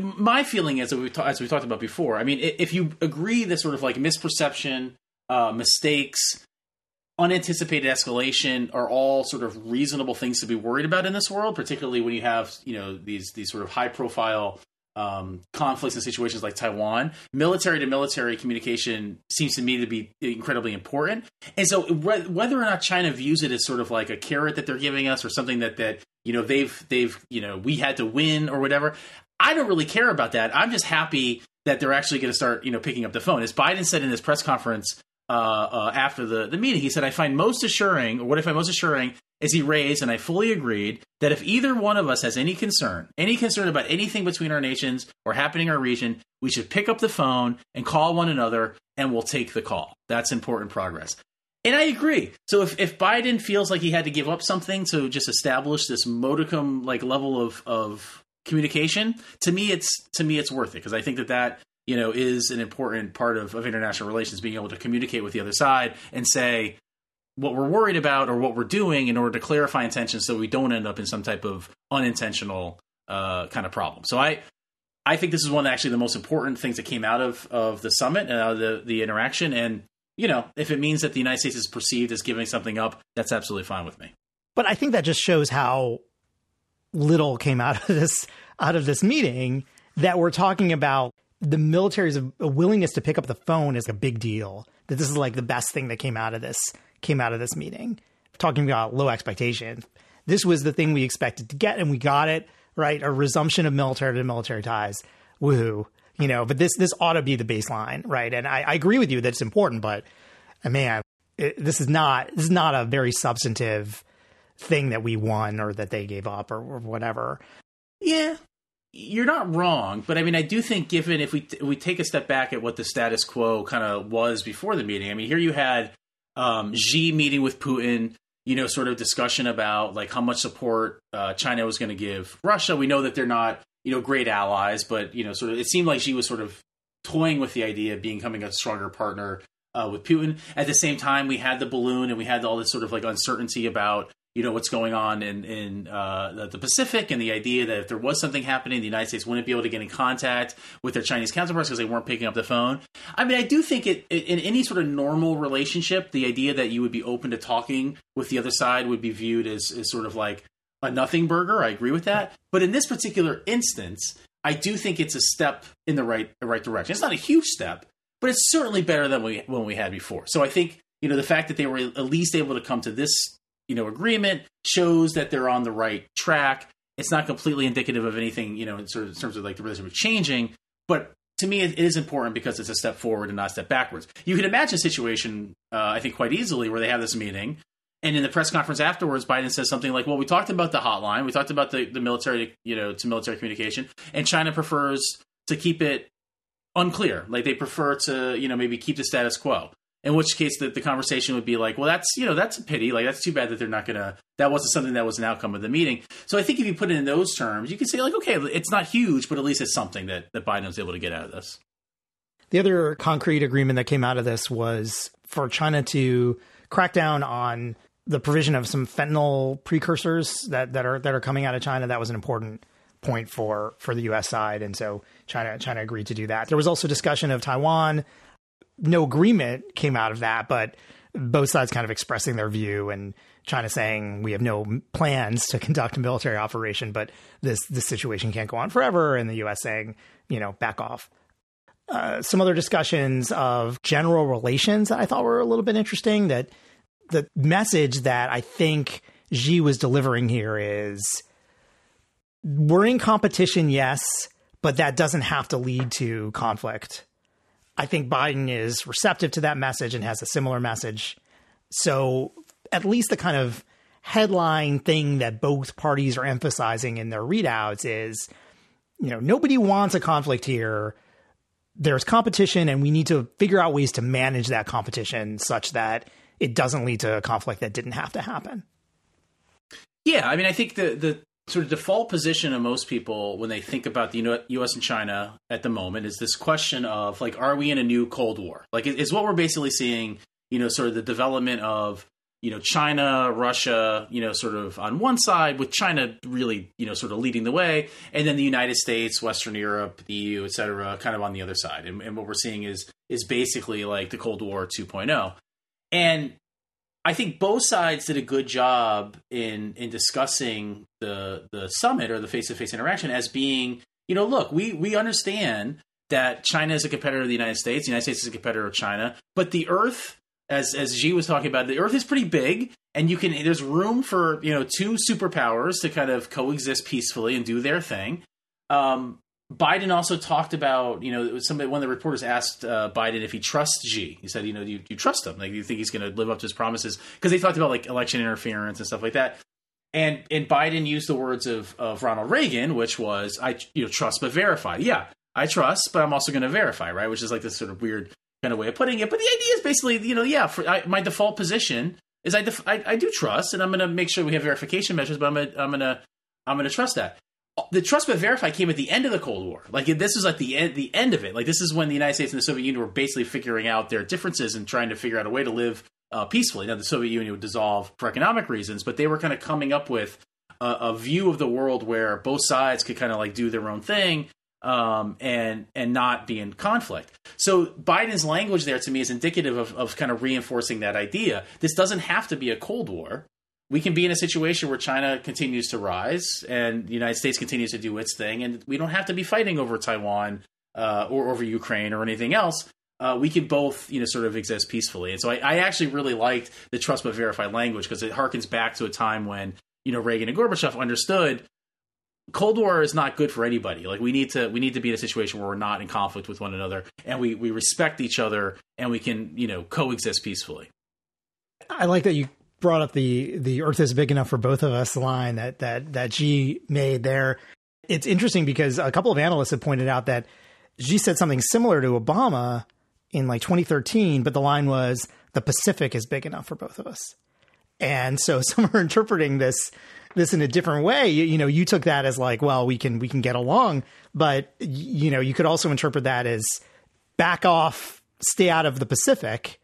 my feeling is that we ta- as we talked about before. I mean, if you agree that sort of like misperception, uh, mistakes, unanticipated escalation are all sort of reasonable things to be worried about in this world, particularly when you have you know these these sort of high profile um, conflicts and situations like Taiwan. Military to military communication seems to me to be incredibly important, and so re- whether or not China views it as sort of like a carrot that they're giving us or something that that you know they've they've you know we had to win or whatever. I don't really care about that. I'm just happy that they're actually going to start, you know, picking up the phone. As Biden said in his press conference uh, uh, after the, the meeting, he said, I find most assuring, or what if I most assuring is he raised, and I fully agreed, that if either one of us has any concern, any concern about anything between our nations or happening in our region, we should pick up the phone and call one another, and we'll take the call. That's important progress. And I agree. So if, if Biden feels like he had to give up something to just establish this modicum like level of, of communication to me it's to me it's worth it because i think that that you know is an important part of, of international relations being able to communicate with the other side and say what we're worried about or what we're doing in order to clarify intentions so we don't end up in some type of unintentional uh, kind of problem. So i i think this is one of actually the most important things that came out of of the summit and out of the the interaction. And you know if it means that the united states is perceived as giving something up that's absolutely fine with me. But i think that just shows how little came out of this out of this meeting that we're talking about the military's willingness to pick up the phone is a big deal. That this is like the best thing that came out of this came out of this meeting. Talking about low expectations. This was the thing we expected to get and we got it, right? A resumption of military to military ties. Woohoo. You know, but this this ought to be the baseline, right? And I, I agree with you that it's important, but man, it, this is not this is not a very substantive thing that we won or that they gave up or, or whatever. Yeah, you're not wrong, but I mean, I do think given if we we take a step back at what the status quo kind of was before the meeting. I mean, here you had um, Xi meeting with Putin. You know, sort of discussion about like how much support uh, China was going to give Russia. We know that they're not you know great allies, but you know, sort of it seemed like Xi was sort of toying with the idea of becoming a stronger partner uh, with Putin. At the same time, we had the balloon and we had all this sort of like uncertainty about you know what's going on in in uh, the Pacific and the idea that if there was something happening, the United States wouldn't be able to get in contact with their Chinese counterparts because they weren't picking up the phone. I mean, I do think it in any sort of normal relationship, the idea that you would be open to talking with the other side would be viewed as, as sort of like a nothing burger. I agree with that, but in this particular instance, I do think it's a step in the right right direction. It's not a huge step, but it's certainly better than we when we had before. So I think you know the fact that they were at least able to come to this you know agreement shows that they're on the right track. It's not completely indicative of anything you know in, sort of, in terms of like the relationship changing, but to me it is important because it's a step forward and not a step backwards. You can imagine a situation, uh, I think, quite easily where they have this meeting. And in the press conference afterwards, Biden says something like, "Well, we talked about the hotline, we talked about the, the military, you know, to military communication, and China prefers to keep it unclear. Like they prefer to, you know, maybe keep the status quo. In which case, the, the conversation would be like, well, that's you know that's a pity. Like that's too bad that they're not gonna. That wasn't something that was an outcome of the meeting. So I think if you put it in those terms, you can say like, okay, it's not huge, but at least it's something that that Biden was able to get out of this. The other concrete agreement that came out of this was for China to crack down on the provision of some fentanyl precursors that, that are that are coming out of China. That was an important point for for the U.S. side, and so China China agreed to do that. There was also discussion of Taiwan no agreement came out of that, but both sides kind of expressing their view and China saying we have no plans to conduct a military operation, but this this situation can't go on forever, and the U.S. saying you know back off. Uh, some other discussions of general relations that I thought were a little bit interesting. That the message that I think Xi was delivering here is we're in competition, yes, but that doesn't have to lead to conflict. I think Biden is receptive to that message and has a similar message. So, at least the kind of headline thing that both parties are emphasizing in their readouts is you know, nobody wants a conflict here. There's competition, and we need to figure out ways to manage that competition such that it doesn't lead to a conflict that didn't have to happen. Yeah, I mean, I think the the sort of default position of most people when they think about the U.S. and China at the moment is this question of like, are we in a new Cold War? Like, is what we're basically seeing. You know, sort of the development of you know China, Russia, you know, sort of on one side, with China really you know sort of leading the way, and then the United States, Western Europe, the EU, et cetera, kind of on the other side. And, and what we're seeing is is basically like the Cold War 2.0. And I think both sides did a good job in in discussing the the summit or the face to face interaction as being, you know, look, we we understand that China is a competitor of the United States, the United States is a competitor of China, but the Earth, as as Xi was talking about, the Earth is pretty big, and you can there's room for you know two superpowers to kind of coexist peacefully and do their thing. Um, Biden also talked about, you know, somebody, one of the reporters asked uh, Biden if he trusts Xi. He said, you know, do you, do you trust him? Like, do you think he's going to live up to his promises? Because they talked about like election interference and stuff like that. And and Biden used the words of of Ronald Reagan, which was, I you know trust but verify. Yeah, I trust, but I'm also going to verify, right? Which is like this sort of weird kind of way of putting it. But the idea is basically, you know, yeah, for, I, my default position is I, def- I, I do trust, and I'm going to make sure we have verification measures, but I'm gonna, I'm to I'm going to trust that the trust but verify came at the end of the Cold War. Like this was like the end, the end of it. Like this is when the United States and the Soviet Union were basically figuring out their differences and trying to figure out a way to live uh, peacefully. Now the Soviet Union would dissolve for economic reasons, but they were kind of coming up with a, a view of the world where both sides could kind of like do their own thing um, and and not be in conflict. So Biden's language there to me is indicative of, of kind of reinforcing that idea. This doesn't have to be a Cold War we can be in a situation where China continues to rise and the United States continues to do its thing, and we don't have to be fighting over Taiwan uh, or over Ukraine or anything else. Uh, we can both, you know, sort of exist peacefully. And so I, I actually really liked the trust but verify language because it harkens back to a time when you know Reagan and Gorbachev understood Cold War is not good for anybody. Like we need to we need to be in a situation where we're not in conflict with one another and we we respect each other and we can you know coexist peacefully. I like that you brought up the the Earth is big enough for both of us line that that that Xi made there. It's interesting because a couple of analysts have pointed out that Xi said something similar to Obama in like 2013, but the line was the Pacific is big enough for both of us. And so some are interpreting this this in a different way. You, you know, you took that as like, well, we can we can get along, but you know, you could also interpret that as back off, stay out of the Pacific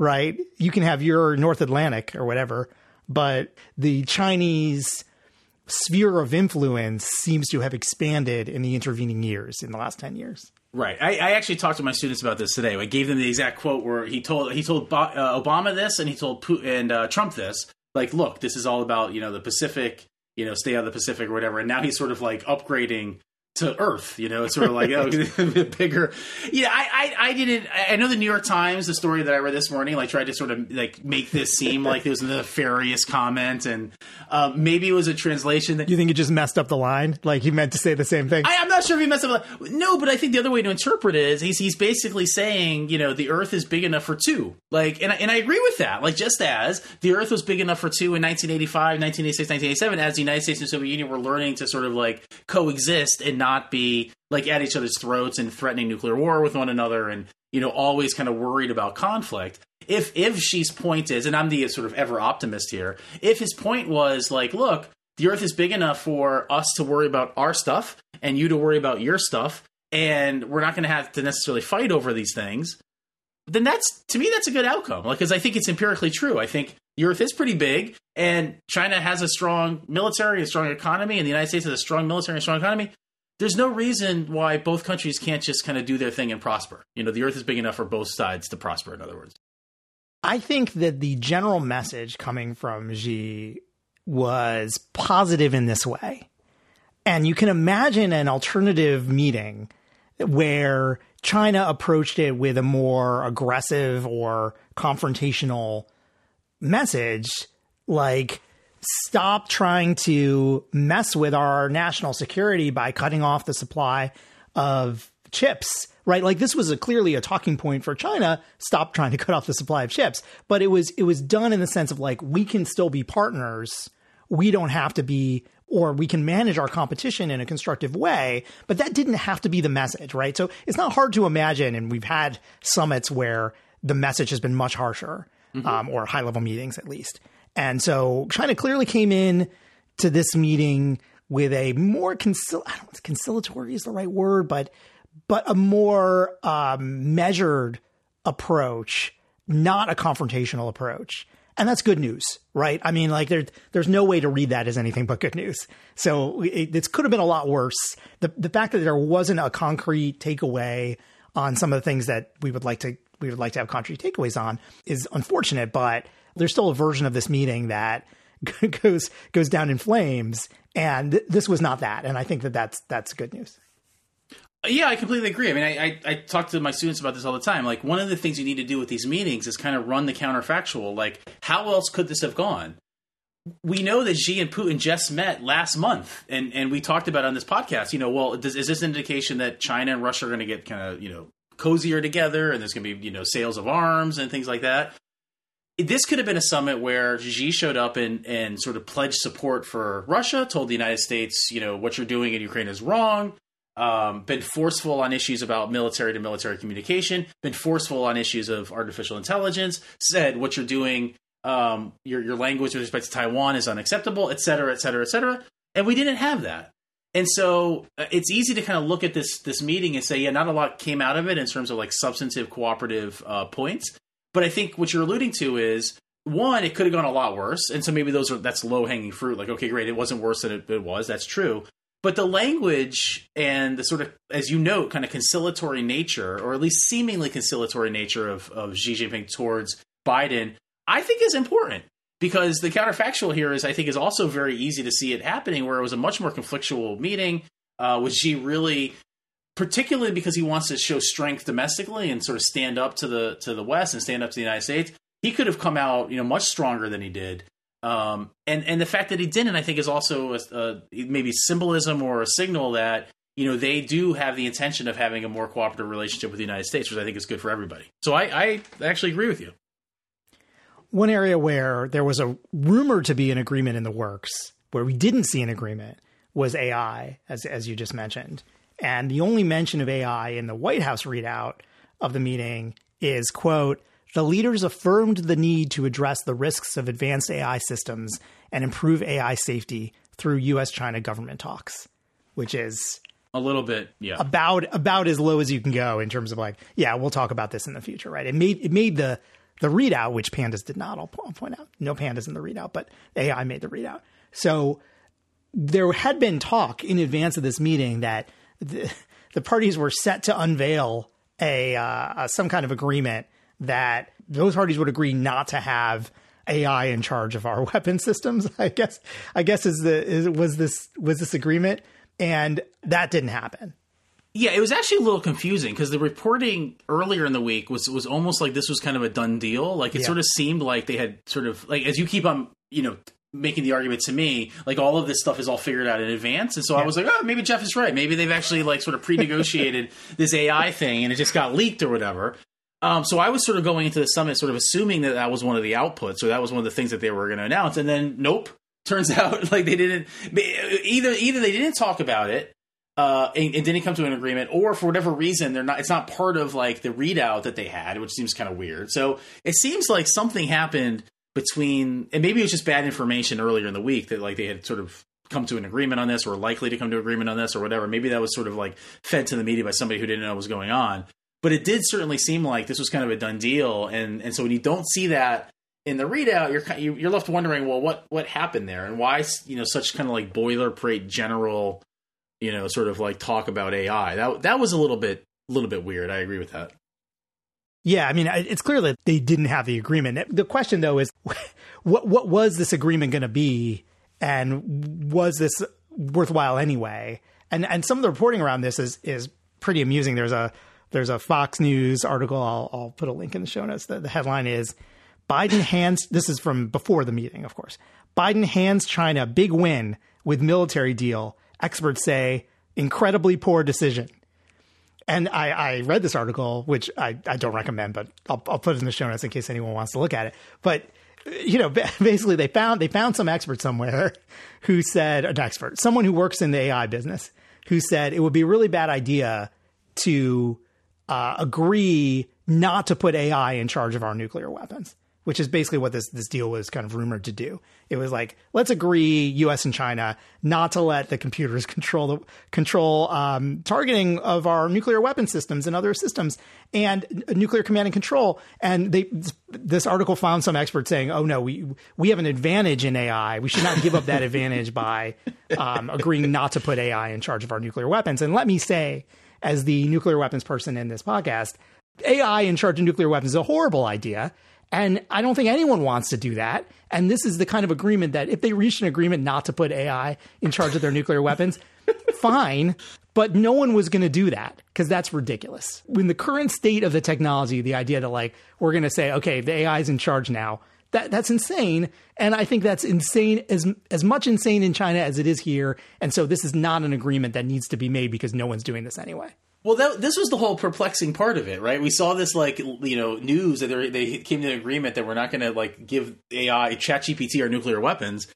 right? You can have your North Atlantic or whatever, but the Chinese sphere of influence seems to have expanded in the intervening years in the last 10 years. Right. I, I, actually talked to my students about this today. I gave them the exact quote where he told he told uh, Obama this and he told Putin and uh, Trump this. Like, look, this is all about you know the Pacific, you know, stay out of the Pacific or whatever. And now he's sort of like upgrading to Earth. You know, it's sort of like oh, bigger. Yeah, I, I, I didn't. I know the New York Times, the story that I read this morning, like tried to sort of like make this seem like it was a nefarious comment, and uh, maybe it was a translation that you think he just messed up the line, like he meant to say the same thing. I, am not sure if he messed up. No, but I think the other way to interpret it is he's he's basically saying, you know, the Earth is big enough for two. Like, and I, and I agree with that. Like, just as the Earth was big enough for two in 1985, 1986, 1987, as the United States and Soviet Union were learning to sort of like coexist and not be like at each other's throats and threatening nuclear war with one another and you know always kind of worried about conflict. If if Xi's point is and i'm the sort of ever optimist here if his point was like look the earth is big enough for us to worry about our stuff and you to worry about your stuff and we're not going to have to necessarily fight over these things then that's to me that's a good outcome. Like because i think it's empirically true. I think the earth is pretty big and china has a strong military a strong economy and the united states has a strong military and strong economy there's no reason why both countries can't just kind of do their thing and prosper. You know, the earth is big enough for both sides to prosper, in other words. I think that the general message coming from Xi was positive in this way. And you can imagine an alternative meeting where China approached it with a more aggressive or confrontational message, like, stop trying to mess with our national security by cutting off the supply of chips right? Like this was a clearly a talking point for china. Stop trying to cut off the supply of chips. But it was it was done in the sense of like we can still be partners. We don't have to be or we can manage our competition in a constructive way. But that didn't have to be the message right? So it's not hard to imagine and we've had summits where the message has been much harsher mm-hmm. um, or high level meetings at least and so China clearly came in to this meeting with a more concil- I don't know if conciliatory is the right word, but but a more um, measured approach, not a confrontational approach. And that's good news, right? I mean, like there, there's no way to read that as anything but good news. So it, it could have been a lot worse. The the fact that there wasn't a concrete takeaway on some of the things that we would like to we would like to have concrete takeaways on is unfortunate, but there's still a version of this meeting that goes goes down in flames, and th- this was not that. And I think that that's that's good news. Yeah, I completely agree. I mean, I, I, I, talk to my students about this all the time. Like, one of the things you need to do with these meetings is kind of run the counterfactual. Like, how else could this have gone? We know that Xi and Putin just met last month, and, and we talked about on this podcast. You know, well, does, is this an indication that China and Russia are going to get kind of you know cozier together, and there's going to be you know sales of arms and things like that? This could have been a summit where Xi showed up and, and sort of pledged support for Russia, told the United States, you know, what you're doing in Ukraine is wrong um, been forceful on issues about military to military communication, been forceful on issues of artificial intelligence, said what you're doing, um, your your language with respect to Taiwan is unacceptable, et cetera, et cetera, et cetera. And we didn't have that. And so uh, it's easy to kind of look at this this meeting and say, yeah, not a lot came out of it in terms of like substantive cooperative uh, points. But I think what you're alluding to is one, it could have gone a lot worse, and so maybe those are that's low hanging fruit. Like, okay, great, it wasn't worse than it, it was. That's true. But the language and the sort of, as you note, kind of conciliatory nature, or at least seemingly conciliatory nature of, of Xi Jinping towards Biden, I think is important because the counterfactual here is, I think, is also very easy to see it happening, where it was a much more conflictual meeting uh, with Xi really, particularly because he wants to show strength domestically and sort of stand up to the to the West and stand up to the United States. He could have come out, you know, much stronger than he did. Um, and and the fact that he didn't, I think, is also a, a, maybe symbolism or a signal that you know they do have the intention of having a more cooperative relationship with the United States, which I think is good for everybody. So I, I actually agree with you. One area where there was a rumor to be an agreement in the works, where we didn't see an agreement, was AI, as as you just mentioned. And the only mention of AI in the White House readout of the meeting is quote the leaders affirmed the need to address the risks of advanced AI systems and improve AI safety through US China government talks, which is a little bit, yeah. About about as low as you can go in terms of like, yeah, we'll talk about this in the future, right? It made it made the the readout, which pandas did not. I'll, point out, no pandas in the readout, but AI made the readout. So there had been talk in advance of this meeting that the, the parties were set to unveil a uh, some kind of agreement that those parties would agree not to have AI in charge of our weapon systems. I guess I guess is the is, was this was this agreement, and that didn't happen. Yeah, it was actually a little confusing because the reporting earlier in the week was was almost like this was kind of a done deal. Like it yeah. sort of seemed like they had sort of like as you keep on you know making the argument to me like all of this stuff is all figured out in advance and so yeah. i was like oh maybe jeff is right maybe they've actually like sort of pre-negotiated this ai thing and it just got leaked or whatever um, so I was sort of going into the summit, sort of assuming that that was one of the outputs, or that was one of the things that they were going to announce, and then nope. Turns out, like they didn't either. Either they didn't talk about it, uh, and, and, didn't come to an agreement, or for whatever reason, they're not. It's not part of like the readout that they had, which seems kind of weird. So it seems like something happened between, and maybe it was just bad information earlier in the week that like they had sort of come to an agreement on this, or likely to come to agreement on this, or whatever. Maybe that was sort of like fed to the media by somebody who didn't know what was going on but it did certainly seem like this was kind of a done deal. And and so when you don't see that in the readout, you're you're left wondering, well, what what happened there, and why you know such kind of like boilerplate general, you know, sort of like talk about AI. That that was a little bit a little bit weird. I agree with that. Yeah, I mean, it's clear that they didn't have the agreement. The question, though, is what what was this agreement going to be, and was this worthwhile anyway? And and some of the reporting around this is is pretty amusing. There's a there's a Fox News article. I'll, I'll put a link in the show notes. The, the headline is Biden hands, this is from before the meeting, of course. Biden hands China big win with military deal. Experts say incredibly poor decision. And I, I read this article, which I, I don't recommend, but I'll, I'll put it in the show notes in case anyone wants to look at it. But you know, basically they found they found some expert somewhere who said an expert, someone who works in the AI business, who said it would be a really bad idea to uh, agree not to put AI in charge of our nuclear weapons, which is basically what this this deal was kind of rumored to do. It was like let's agree, U.S. and China, not to let the computers control the control um, targeting of our nuclear weapon systems and other systems and nuclear command and control. And they this article found some experts saying, "Oh no, we we have an advantage in AI. We should not give up that advantage by um, agreeing not to put AI in charge of our nuclear weapons." And let me say as the nuclear weapons person in this podcast, AI in charge of nuclear weapons is a horrible idea. And I don't think anyone wants to do that. And this is the kind of agreement that if they reach an agreement not to put AI in charge of their nuclear weapons, fine. But no one was going to do that because that's ridiculous. In the current state of the technology, the idea that like we're going to say, okay, the AI is in charge now, that that's insane. And I think that's insane as as much insane in China as it is here. And so this is not an agreement that needs to be made because no one's doing this anyway. Well, that, this was the whole perplexing part of it, right? We saw this like you know news that they came to an agreement that we're not going to like give AI ChatGPT our nuclear weapons,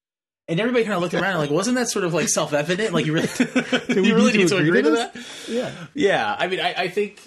and everybody kind of looked around and like, wasn't that sort of like self evident? Like you really, you really need to agree, to, that? Yeah, yeah. I mean, I, I, think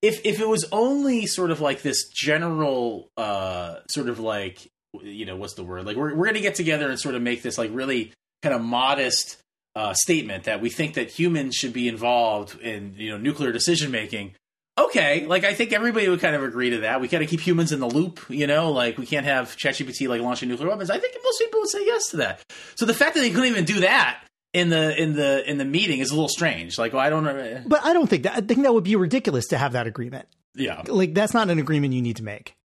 if if it was only sort of like this general, uh, sort of like you know, what's the word? Like we're we're going to get together and sort of make this like really kind of modest uh, statement that we think that humans should be involved in you know nuclear decision making. Okay, like I think everybody would kind of agree to that. We got to keep humans in the loop, you know. Like we can't have ChatGPT like launching nuclear weapons. I think most people would say yes to that. So the fact that they couldn't even do that in the in the in the meeting is a little strange. Like, well, I don't know. But I don't think that. I think that would be ridiculous to have that agreement. Yeah, like that's not an agreement you need to make.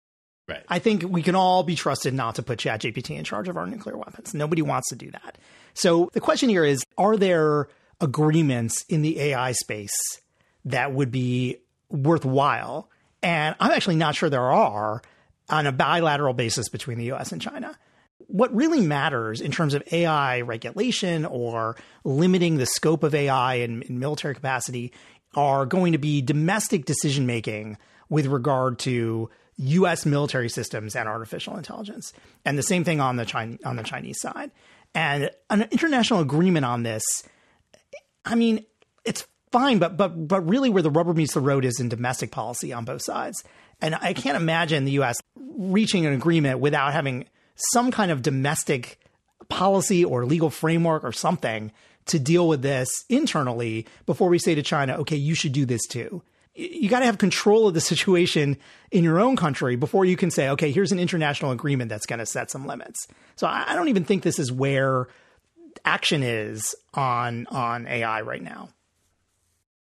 Right. I think we can all be trusted not to put ChatGPT in charge of our nuclear weapons. Nobody wants to do that. So the question here is are there agreements in the AI space that would be worthwhile? And I'm actually not sure there are on a bilateral basis between the US and China. What really matters in terms of AI regulation or limiting the scope of AI in, in military capacity are going to be domestic decision making with regard to U.S. military systems and artificial intelligence, and the same thing on the China, on the Chinese side. And an international agreement on this, I mean, it's fine, but but but really, where the rubber meets the road is in domestic policy on both sides. And I can't imagine the U.S. reaching an agreement without having some kind of domestic policy or legal framework or something to deal with this internally before we say to China, okay, you should do this too you got to have control of the situation in your own country before you can say, okay, here's an international agreement that's going to set some limits. So I don't even think this is where action is on on AI right now.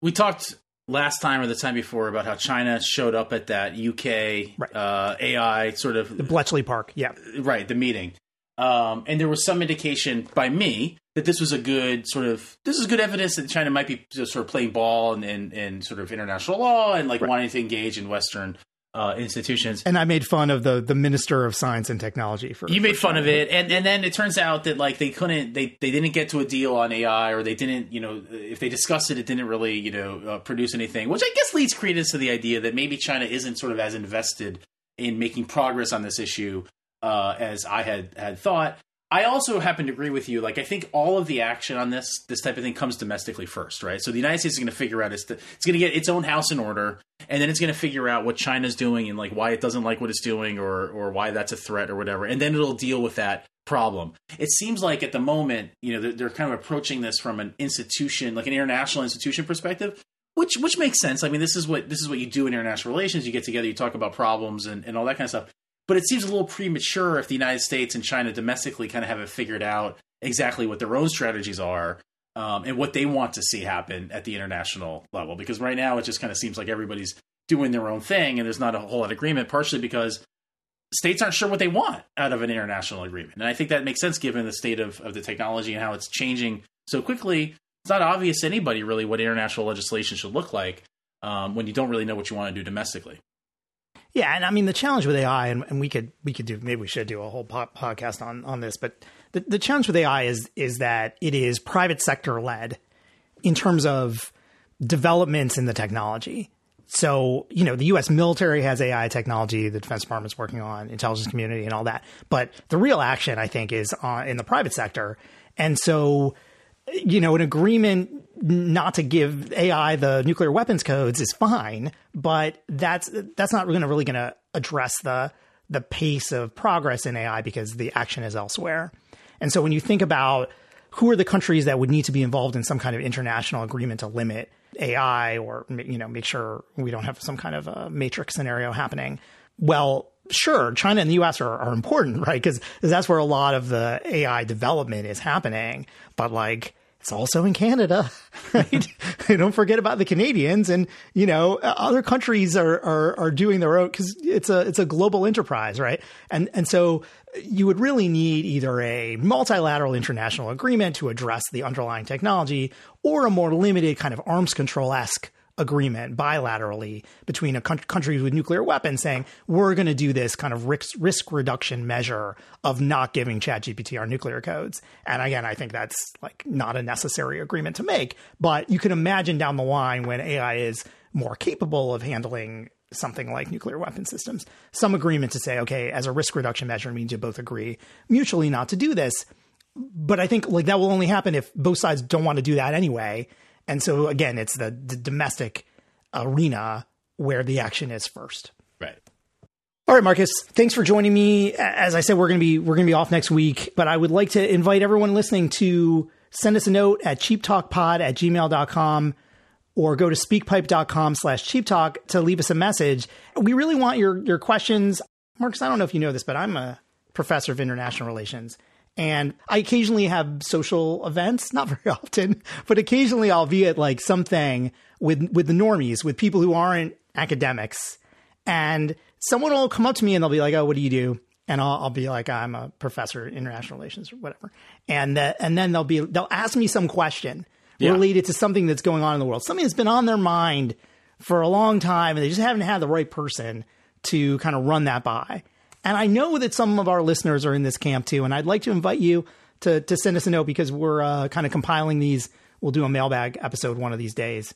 We talked last time or the time before about how China showed up at that UK right. uh, AI sort of the Bletchley Park, yeah, right, the meeting, um, and there was some indication by me that this was a good sort of this is good evidence that China might be just sort of playing ball and and, and sort of international law and like right. wanting to engage in Western uh, institutions. And I made fun of the the Minister of Science and Technology for you made for fun of it, and and then it turns out that like they couldn't they they didn't get to a deal on AI or they didn't you know if they discussed it it didn't really you know uh, produce anything, which I guess leads credence to the idea that maybe China isn't sort of as invested in making progress on this issue uh, as I had had thought. I also happen to agree with you. Like, I think all of the action on this this type of thing comes domestically first, right? So the United States is going to figure out it's, it's going to get its own house in order, and then it's going to figure out what China's doing and like why it doesn't like what it's doing or or why that's a threat or whatever, and then it'll deal with that problem. It seems like at the moment, you know, they're, they're kind of approaching this from an institution, like an international institution perspective, which which makes sense. I mean, this is what this is what you do in international relations. You get together, you talk about problems and, and all that kind of stuff. But it seems a little premature if the United States and China domestically kind of haven't figured out exactly what their own strategies are um, and what they want to see happen at the international level. Because right now it just kind of seems like everybody's doing their own thing and there's not a whole lot of agreement, partially because states aren't sure what they want out of an international agreement. And I think that makes sense given the state of, of the technology and how it's changing so quickly. It's not obvious to anybody really what international legislation should look like um, when you don't really know what you want to do domestically. Yeah, and I mean the challenge with AI, and, and we could we could do maybe we should do a whole po- podcast on on this, but the the challenge with AI is is that it is private sector led in terms of developments in the technology. So, you know, the US military has AI technology, the Defense Department's working on, intelligence community and all that. But the real action, I think, is on, in the private sector. And so you know, an agreement not to give AI the nuclear weapons codes is fine, but that's that's not really really going to address the the pace of progress in AI because the action is elsewhere. And so when you think about who are the countries that would need to be involved in some kind of international agreement to limit AI or you know make sure we don't have some kind of a matrix scenario happening, well, sure, China and the US are, are important, right? Because that's where a lot of the AI development is happening. But like, it's also in Canada, right? Don't forget about the Canadians, and you know other countries are are, are doing their own because it's a it's a global enterprise, right? And and so you would really need either a multilateral international agreement to address the underlying technology, or a more limited kind of arms control esque agreement bilaterally between a con- countries with nuclear weapons saying we're going to do this kind of risk, risk reduction measure of not giving ChatGPT our nuclear codes. And again, I think that's like not a necessary agreement to make, but you can imagine down the line when AI is more capable of handling something like nuclear weapon systems, some agreement to say, okay, as a risk reduction measure means you both agree mutually not to do this. But I think like that will only happen if both sides don't want to do that anyway and so again, it's the, the domestic arena where the action is first. Right. All right, Marcus, thanks for joining me. As I said, we're going to be we're going to be off next week, but I would like to invite everyone listening to send us a note at cheaptalkpod at gmail.com or go to speakpipe.com slash cheaptalk to leave us a message. We really want your your questions. Marcus, I don't know if you know this, but I'm a professor of international relations. And I occasionally have social events, not very often, but occasionally I'll be at like something with with the normies, with people who aren't academics. And someone will come up to me and they'll be like, "Oh, what do you do?" And I'll, I'll be like, "I'm a professor in international relations or whatever." And uh, and then they'll be they'll ask me some question yeah. related to something that's going on in the world, something that's been on their mind for a long time, and they just haven't had the right person to kind of run that by. And I know that some of our listeners are in this camp too. And I'd like to invite you to, to send us a note because we're uh, kind of compiling these. We'll do a mailbag episode one of these days.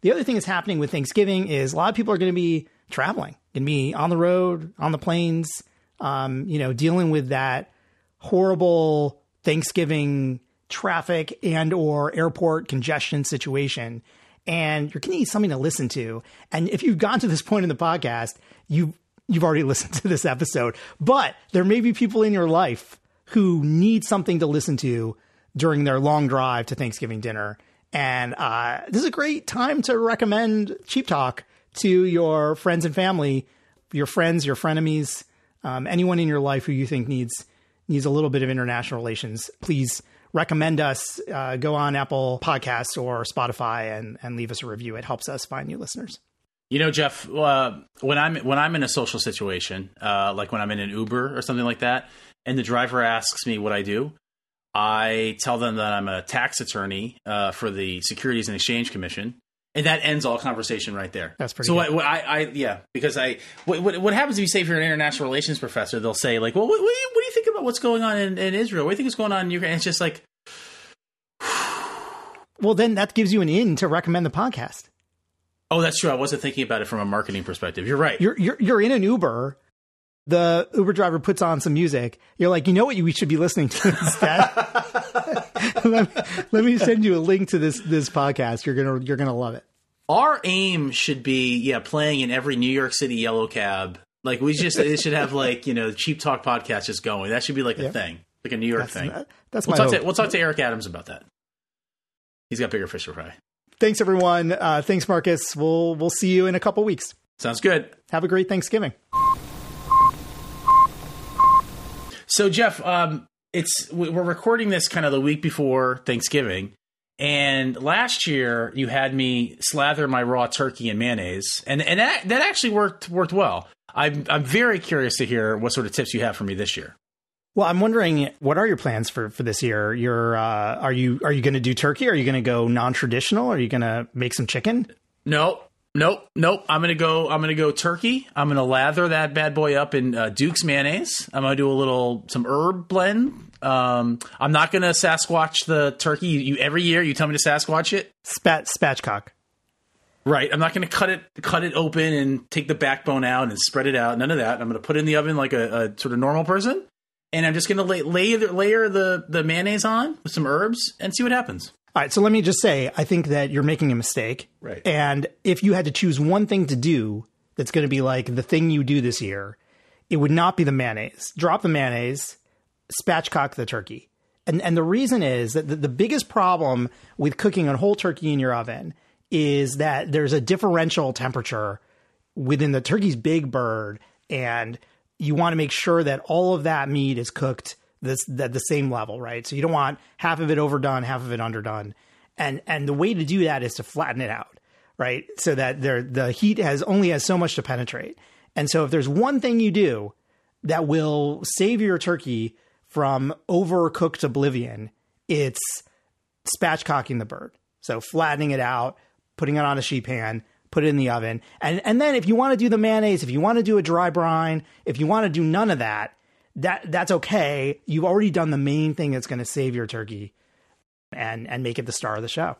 The other thing that's happening with Thanksgiving is a lot of people are going to be traveling, going to be on the road, on the planes, um, you know, dealing with that horrible Thanksgiving traffic and or airport congestion situation and you're going to need something to listen to. And if you've gotten to this point in the podcast, you you've already listened to this episode, but there may be people in your life who need something to listen to during their long drive to Thanksgiving dinner. And uh, this is a great time to recommend Cheap Talk to your friends and family, your friends, your frenemies, um, anyone in your life who you think needs needs a little bit of international relations. Please recommend us. Uh, go on Apple Podcasts or Spotify and and leave us a review. It helps us find new listeners. You know, Jeff, uh, when I'm when I'm in a social situation, uh, like when I'm in an Uber or something like that, and the driver asks me what I do, I tell them that I'm a tax attorney uh, for the Securities and Exchange Commission, and that ends all conversation right there. That's pretty. So what, what I, I, yeah, because I what, what, what, happens if you say if you're an international relations professor, they'll say like, well, what, what, do, you, do you think about what's going on in, in Israel? What do you think is going on in Ukraine? And it's just like, well, then that gives you an in to recommend the podcast. Oh, that's true. I wasn't thinking about it from a marketing perspective. You're right. You're you're you're in an Uber. The Uber driver puts on some music. You're like, you know what we should be listening to instead. let, me, let me send you a link to this this podcast. You're gonna you're gonna love it. Our aim should be yeah, playing in every New York City yellow cab. Like we just it should have like you know cheap talk podcast just going. That should be like a thing, like a New York that's, thing. that's we'll my talk hope. To, we'll talk to Eric Adams about that. He's got bigger fish to fry thanks everyone. Uh, thanks, Marcus. We'll we'll see you in a couple weeks. Sounds good. Have a great Thanksgiving. So, Jeff, um, it's we're recording this kind of the week before Thanksgiving, and last year you had me slather my raw turkey in mayonnaise, and and that, that actually worked worked well. I'm I'm very curious to hear what sort of tips you have for me this year. Well, I'm wondering what are your plans for for this year? You're uh, are you are you going to do turkey? Are you going to go non traditional? Are you going to make some chicken? No, nope, nope. I'm gonna go. I'm gonna go turkey. I'm gonna lather that bad boy up in uh, Duke's mayonnaise. I'm gonna do a little some herb blend. Um, I'm not gonna Sasquatch the turkey. You, you every year you tell me to Sasquatch it. Spat spatchcock. Right. I'm not going to cut it cut it open and take the backbone out and spread it out. None of that. I'm going to put it in the oven like a, a sort of normal person and I'm just going to lay, layer, layer the, the mayonnaise on with some herbs and see what happens. All right. So let me just say, I think that you're making a mistake. Right. And if you had to choose one thing to do that's going to be like the thing you do this year, it would not be the mayonnaise. Drop the mayonnaise, spatchcock the turkey. And, and the reason is that the, the biggest problem with cooking a whole turkey in your oven is that there's a differential temperature within the turkey's big bird and you want to make sure that all of that meat is cooked this at the same level, right? So you don't want half of it overdone, half of it underdone, and and the way to do that is to flatten it out, right? So that there the heat has only has so much to penetrate, and so if there's one thing you do that will save your turkey from overcooked oblivion, it's spatchcocking the bird. So flattening it out, putting it on a sheet pan, put it in the oven. And and then if you want to do the mayonnaise, if you want to do a dry brine, if you want to do none of that, that that's okay. You've already done the main thing that's going to save your turkey and and make it the star of the show.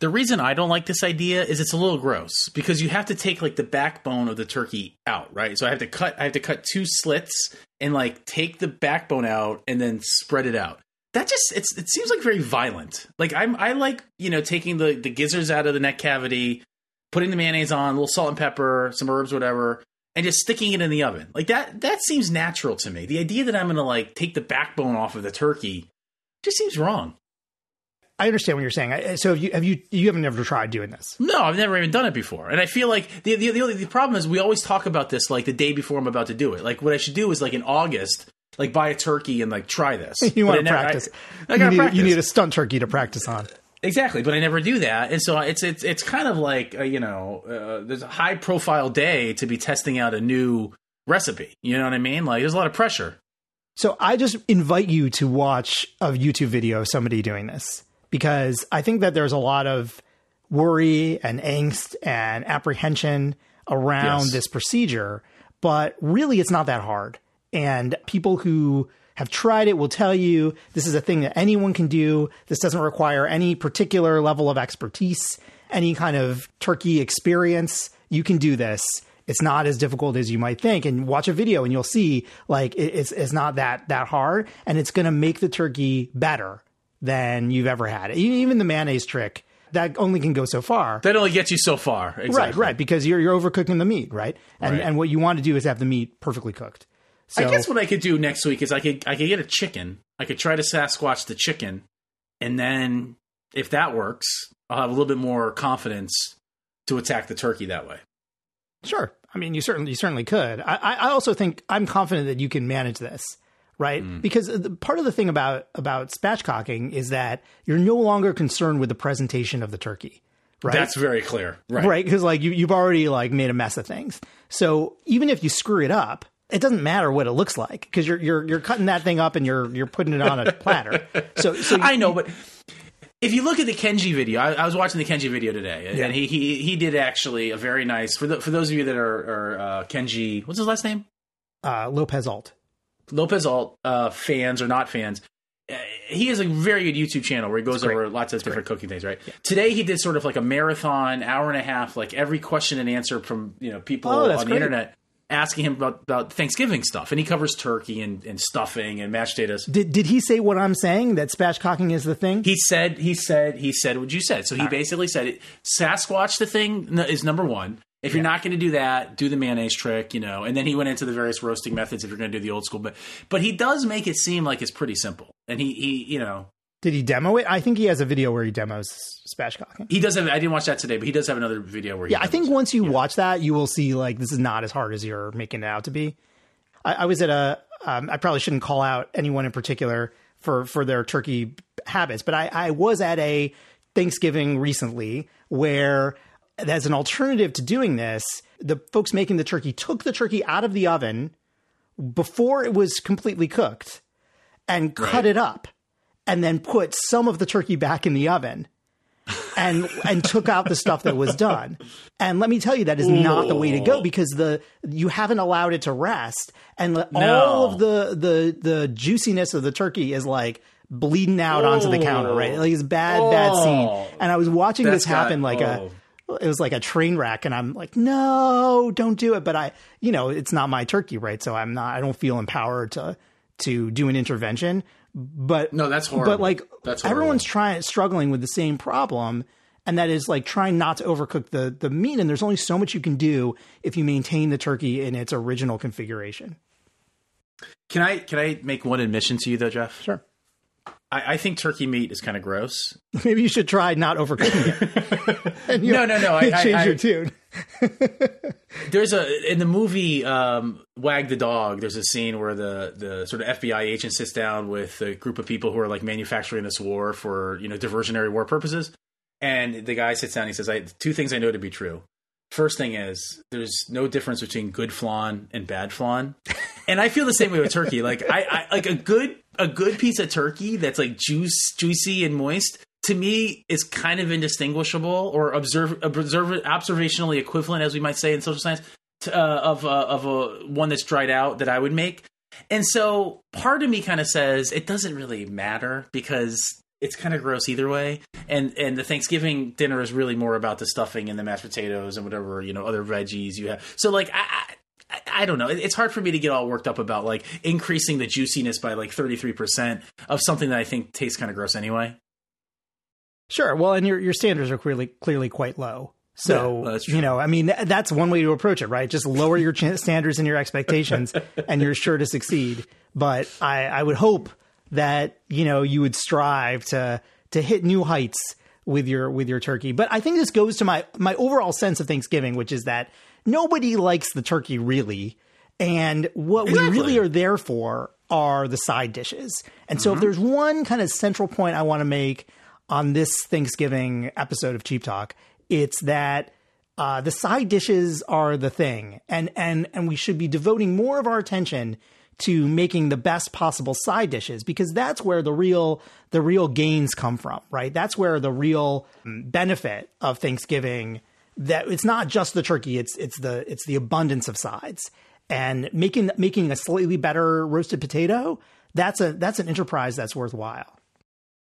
The reason I don't like this idea is it's a little gross because you have to take like the backbone of the turkey out, right? So I have to cut I have to cut two slits and like take the backbone out and then spread it out. That just it's it seems like very violent. Like I'm I like, you know, taking the the gizzards out of the neck cavity, putting the mayonnaise on, a little salt and pepper, some herbs, whatever, and just sticking it in the oven. Like that that seems natural to me. The idea that I'm gonna like take the backbone off of the turkey just seems wrong. I understand what you're saying. So have you have you you haven't ever tried doing this? No, I've never even done it before. And I feel like the the the, only, the problem is we always talk about this like the day before I'm about to do it. Like what I should do is like in August, like buy a turkey and like try this. you want to practice. I, I you, need, practice. you need a stunt turkey to practice on. Exactly, but I never do that, and so it's it's it's kind of like uh, you know, uh, there's a high profile day to be testing out a new recipe. You know what I mean? Like there's a lot of pressure. So I just invite you to watch a YouTube video of somebody doing this because I think that there's a lot of worry and angst and apprehension around yes. this procedure, but really it's not that hard. And people who have tried it will tell you this is a thing that anyone can do. This doesn't require any particular level of expertise, any kind of turkey experience. You can do this. It's not as difficult as you might think. And watch a video and you'll see like it's, it's not that, that hard and it's going to make the turkey better than you've ever had. Even the mayonnaise trick that only can go so far. That only gets you so far. Exactly. Right, right. Because you're, you're overcooking the meat, right? And, right. and what you want to do is have the meat perfectly cooked. So, I guess what I could do next week is I could I could get a chicken. I could try to Sasquatch the chicken, and then if that works, I'll have a little bit more confidence to attack the turkey that way. Sure. I mean, you certainly you certainly could. I, I also think I'm confident that you can manage this, right? Mm. Because the, part of the thing about about spatchcocking is that you're no longer concerned with the presentation of the turkey. Right? That's very clear. Right. Right. Because like you, you've already like made a mess of things. So even if you screw it up, it doesn't matter what it looks like because you're you're you're cutting that thing up and you're you're putting it on a platter. So, so you, I know, but if you look at the Kenji video, I, I was watching the Kenji video today, yeah. and he, he he did actually a very nice for the, for those of you that are, are uh, Kenji. What's his last name? Uh, Lopez Alt. Lopez Alt uh, fans or not fans. Uh, he has a very good YouTube channel where he goes over lots of different cooking things. Right. Yeah. Today he did sort of like a marathon, hour and a half, like every question and answer from you know people oh, on the internet asking him about, about Thanksgiving stuff, and he covers turkey and, and stuffing and mashed potatoes. Did did he say what I'm saying that spatchcocking is the thing? He said he said he said what you said. So he All basically right. said it, Sasquatch the thing is number one. If you're not going to do that, do the mayonnaise trick, you know. And then he went into the various roasting methods if you're going to do the old school. But but he does make it seem like it's pretty simple. And he he you know did he demo it? I think he has a video where he demos spatchcocking. He does have. I didn't watch that today, but he does have another video where. He Yeah, I think once you yeah. watch that, you will see like this is not as hard as you're making it out to be. I, I was at a. Um, I probably shouldn't call out anyone in particular for for their turkey habits, but I, I was at a Thanksgiving recently where, as an alternative to doing this, the folks making the turkey took the turkey out of the oven before it was completely cooked and cut it up and then put some of the turkey back in the oven and and took out the stuff that was done. And let me tell you, that is Ooh. not the way to go because the you haven't allowed it to rest, and no. all of the the the juiciness of the turkey is like bleeding out Ooh. onto the counter. Right, like it's bad, oh. bad scene. And I was watching That's this happen got, like oh. a it was like a train wreck and i'm like no don't do it but i you know it's not my turkey right so i'm not i don't feel empowered to to do an intervention but no, that's horrible. But like that's horrible. everyone's trying struggling with the same problem, and that is like trying not to overcook the the meat. And there's only so much you can do if you maintain the turkey in its original configuration. Can I can I make one admission to you though, Jeff? Sure. I, I think turkey meat is kind of gross. Maybe you should try not overcooking it. No, no, no. I, change I, your tune. there's a in the movie um, Wag the Dog. There's a scene where the the sort of FBI agent sits down with a group of people who are like manufacturing this war for you know diversionary war purposes, and the guy sits down. and He says, "I two things I know to be true. First thing is there's no difference between good flan and bad flan, and I feel the same way with turkey. Like I, I like a good a good piece of turkey that's like juice juicy and moist to me is kind of indistinguishable or observe, observe observationally equivalent, as we might say in social science, to, uh, of uh, of a one that's dried out that I would make. And so part of me kind of says it doesn't really matter because it's kind of gross either way. And and the Thanksgiving dinner is really more about the stuffing and the mashed potatoes and whatever you know other veggies you have. So like I, I, I don't know. It's hard for me to get all worked up about like increasing the juiciness by like thirty three percent of something that I think tastes kind of gross anyway. Sure. Well, and your your standards are clearly clearly quite low. So yeah, you know, I mean, that's one way to approach it, right? Just lower your standards and your expectations, and you're sure to succeed. But I, I would hope that you know you would strive to to hit new heights with your with your turkey. But I think this goes to my my overall sense of Thanksgiving, which is that nobody likes the turkey really, and what exactly. we really are there for are the side dishes. And so, mm-hmm. if there's one kind of central point I want to make on this Thanksgiving episode of Cheap Talk, it's that uh, the side dishes are the thing, and and and we should be devoting more of our attention to making the best possible side dishes because that's where the real the real gains come from, right? That's where the real benefit of Thanksgiving that it's not just the turkey, it's it's the it's the abundance of sides. And making making a slightly better roasted potato, that's a that's an enterprise that's worthwhile.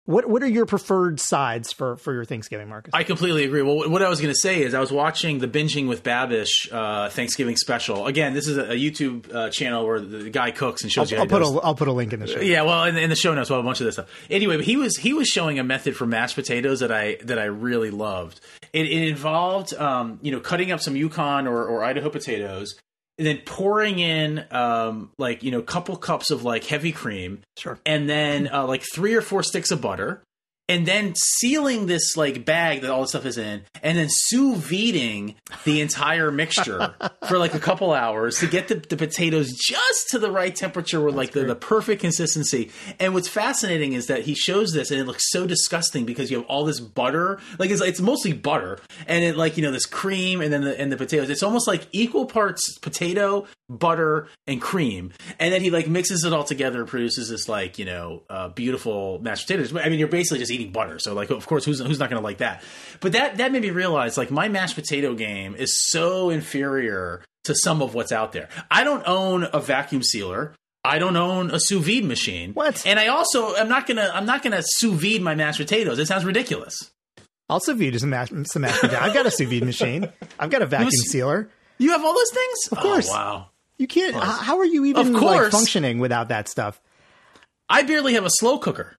What what are your preferred sides for for your Thanksgiving, Marcus? I completely agree. Well, what I was going to say is I was watching the binging with Babish uh, Thanksgiving special. Again, this is a, a YouTube uh, channel where the guy cooks and shows I'll, you. I'll put a I'll put a link in the show. Yeah, well, in, in the show notes, we'll have a bunch of this stuff. Anyway, but he was he was showing a method for mashed potatoes that I that I really loved. It, it involved um, you know cutting up some Yukon or, or Idaho potatoes, and then pouring in um, like you know couple cups of like heavy cream sure. and then uh, like three or four sticks of butter and then sealing this like bag that all the stuff is in, and then sous videing the entire mixture for like a couple hours to get the, the potatoes just to the right temperature with like the, the, perfect consistency. And what's fascinating is that he shows this, and it looks so disgusting because you have all this butter, like it's it's mostly butter, and it like you know this cream, and then the and the potatoes. It's almost like equal parts potato, butter, and cream, and then he like mixes it all together and produces this like you know uh, beautiful mashed potatoes. I mean, you're basically just eating butter. So like, of course, who's who's not going to like that? But that that made me realize like my mashed potato game is so inferior to some of what's out there. I don't own a vacuum sealer. I don't own a sous vide machine. What? And I also I'm not gonna I'm not gonna sous vide my mashed potatoes. It sounds ridiculous. I'll sous vide some mashed, some mashed potatoes. I've got a sous vide machine. I've got a vacuum was, sealer. You have all those things? Of course. Oh, wow. You can't. How are you even like, functioning without that stuff? I barely have a slow cooker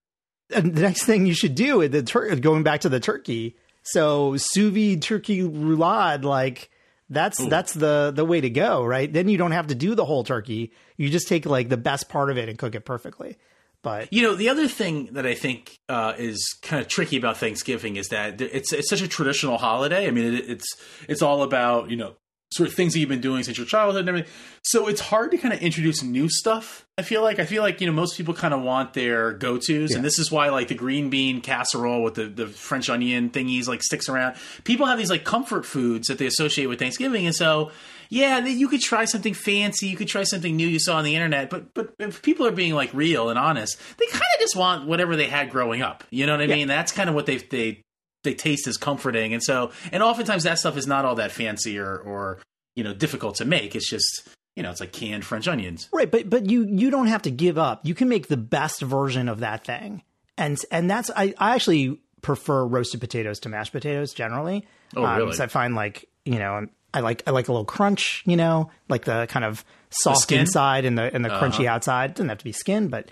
and the next thing you should do the tur- going back to the turkey. So sous vide turkey roulade, like that's Ooh. that's the the way to go, right? Then you don't have to do the whole turkey. You just take like the best part of it and cook it perfectly. But you know, the other thing that I think uh, is kind of tricky about Thanksgiving is that it's it's such a traditional holiday. I mean, it, it's it's all about you know sort of things that you've been doing since your childhood and everything. So it's hard to kind of introduce new stuff. I feel like I feel like you know most people kind of want their go tos, yeah. and this is why like the green bean casserole with the the French onion thingies like sticks around. People have these like comfort foods that they associate with Thanksgiving, and so yeah, you could try something fancy, you could try something new you saw on the internet, but but if people are being like real and honest, they kind of just want whatever they had growing up. You know what I yeah. mean? That's kind of what they they they taste as comforting. And so, and oftentimes that stuff is not all that fancy or, or, you know, difficult to make. It's just, you know, it's like canned French onions. Right. But, but you, you don't have to give up. You can make the best version of that thing. And, and that's, I, I actually prefer roasted potatoes to mashed potatoes generally. Oh, really? Um, I find like, you know, I like, I like a little crunch, you know, like the kind of soft inside and the, and the uh-huh. crunchy outside. It doesn't have to be skin, but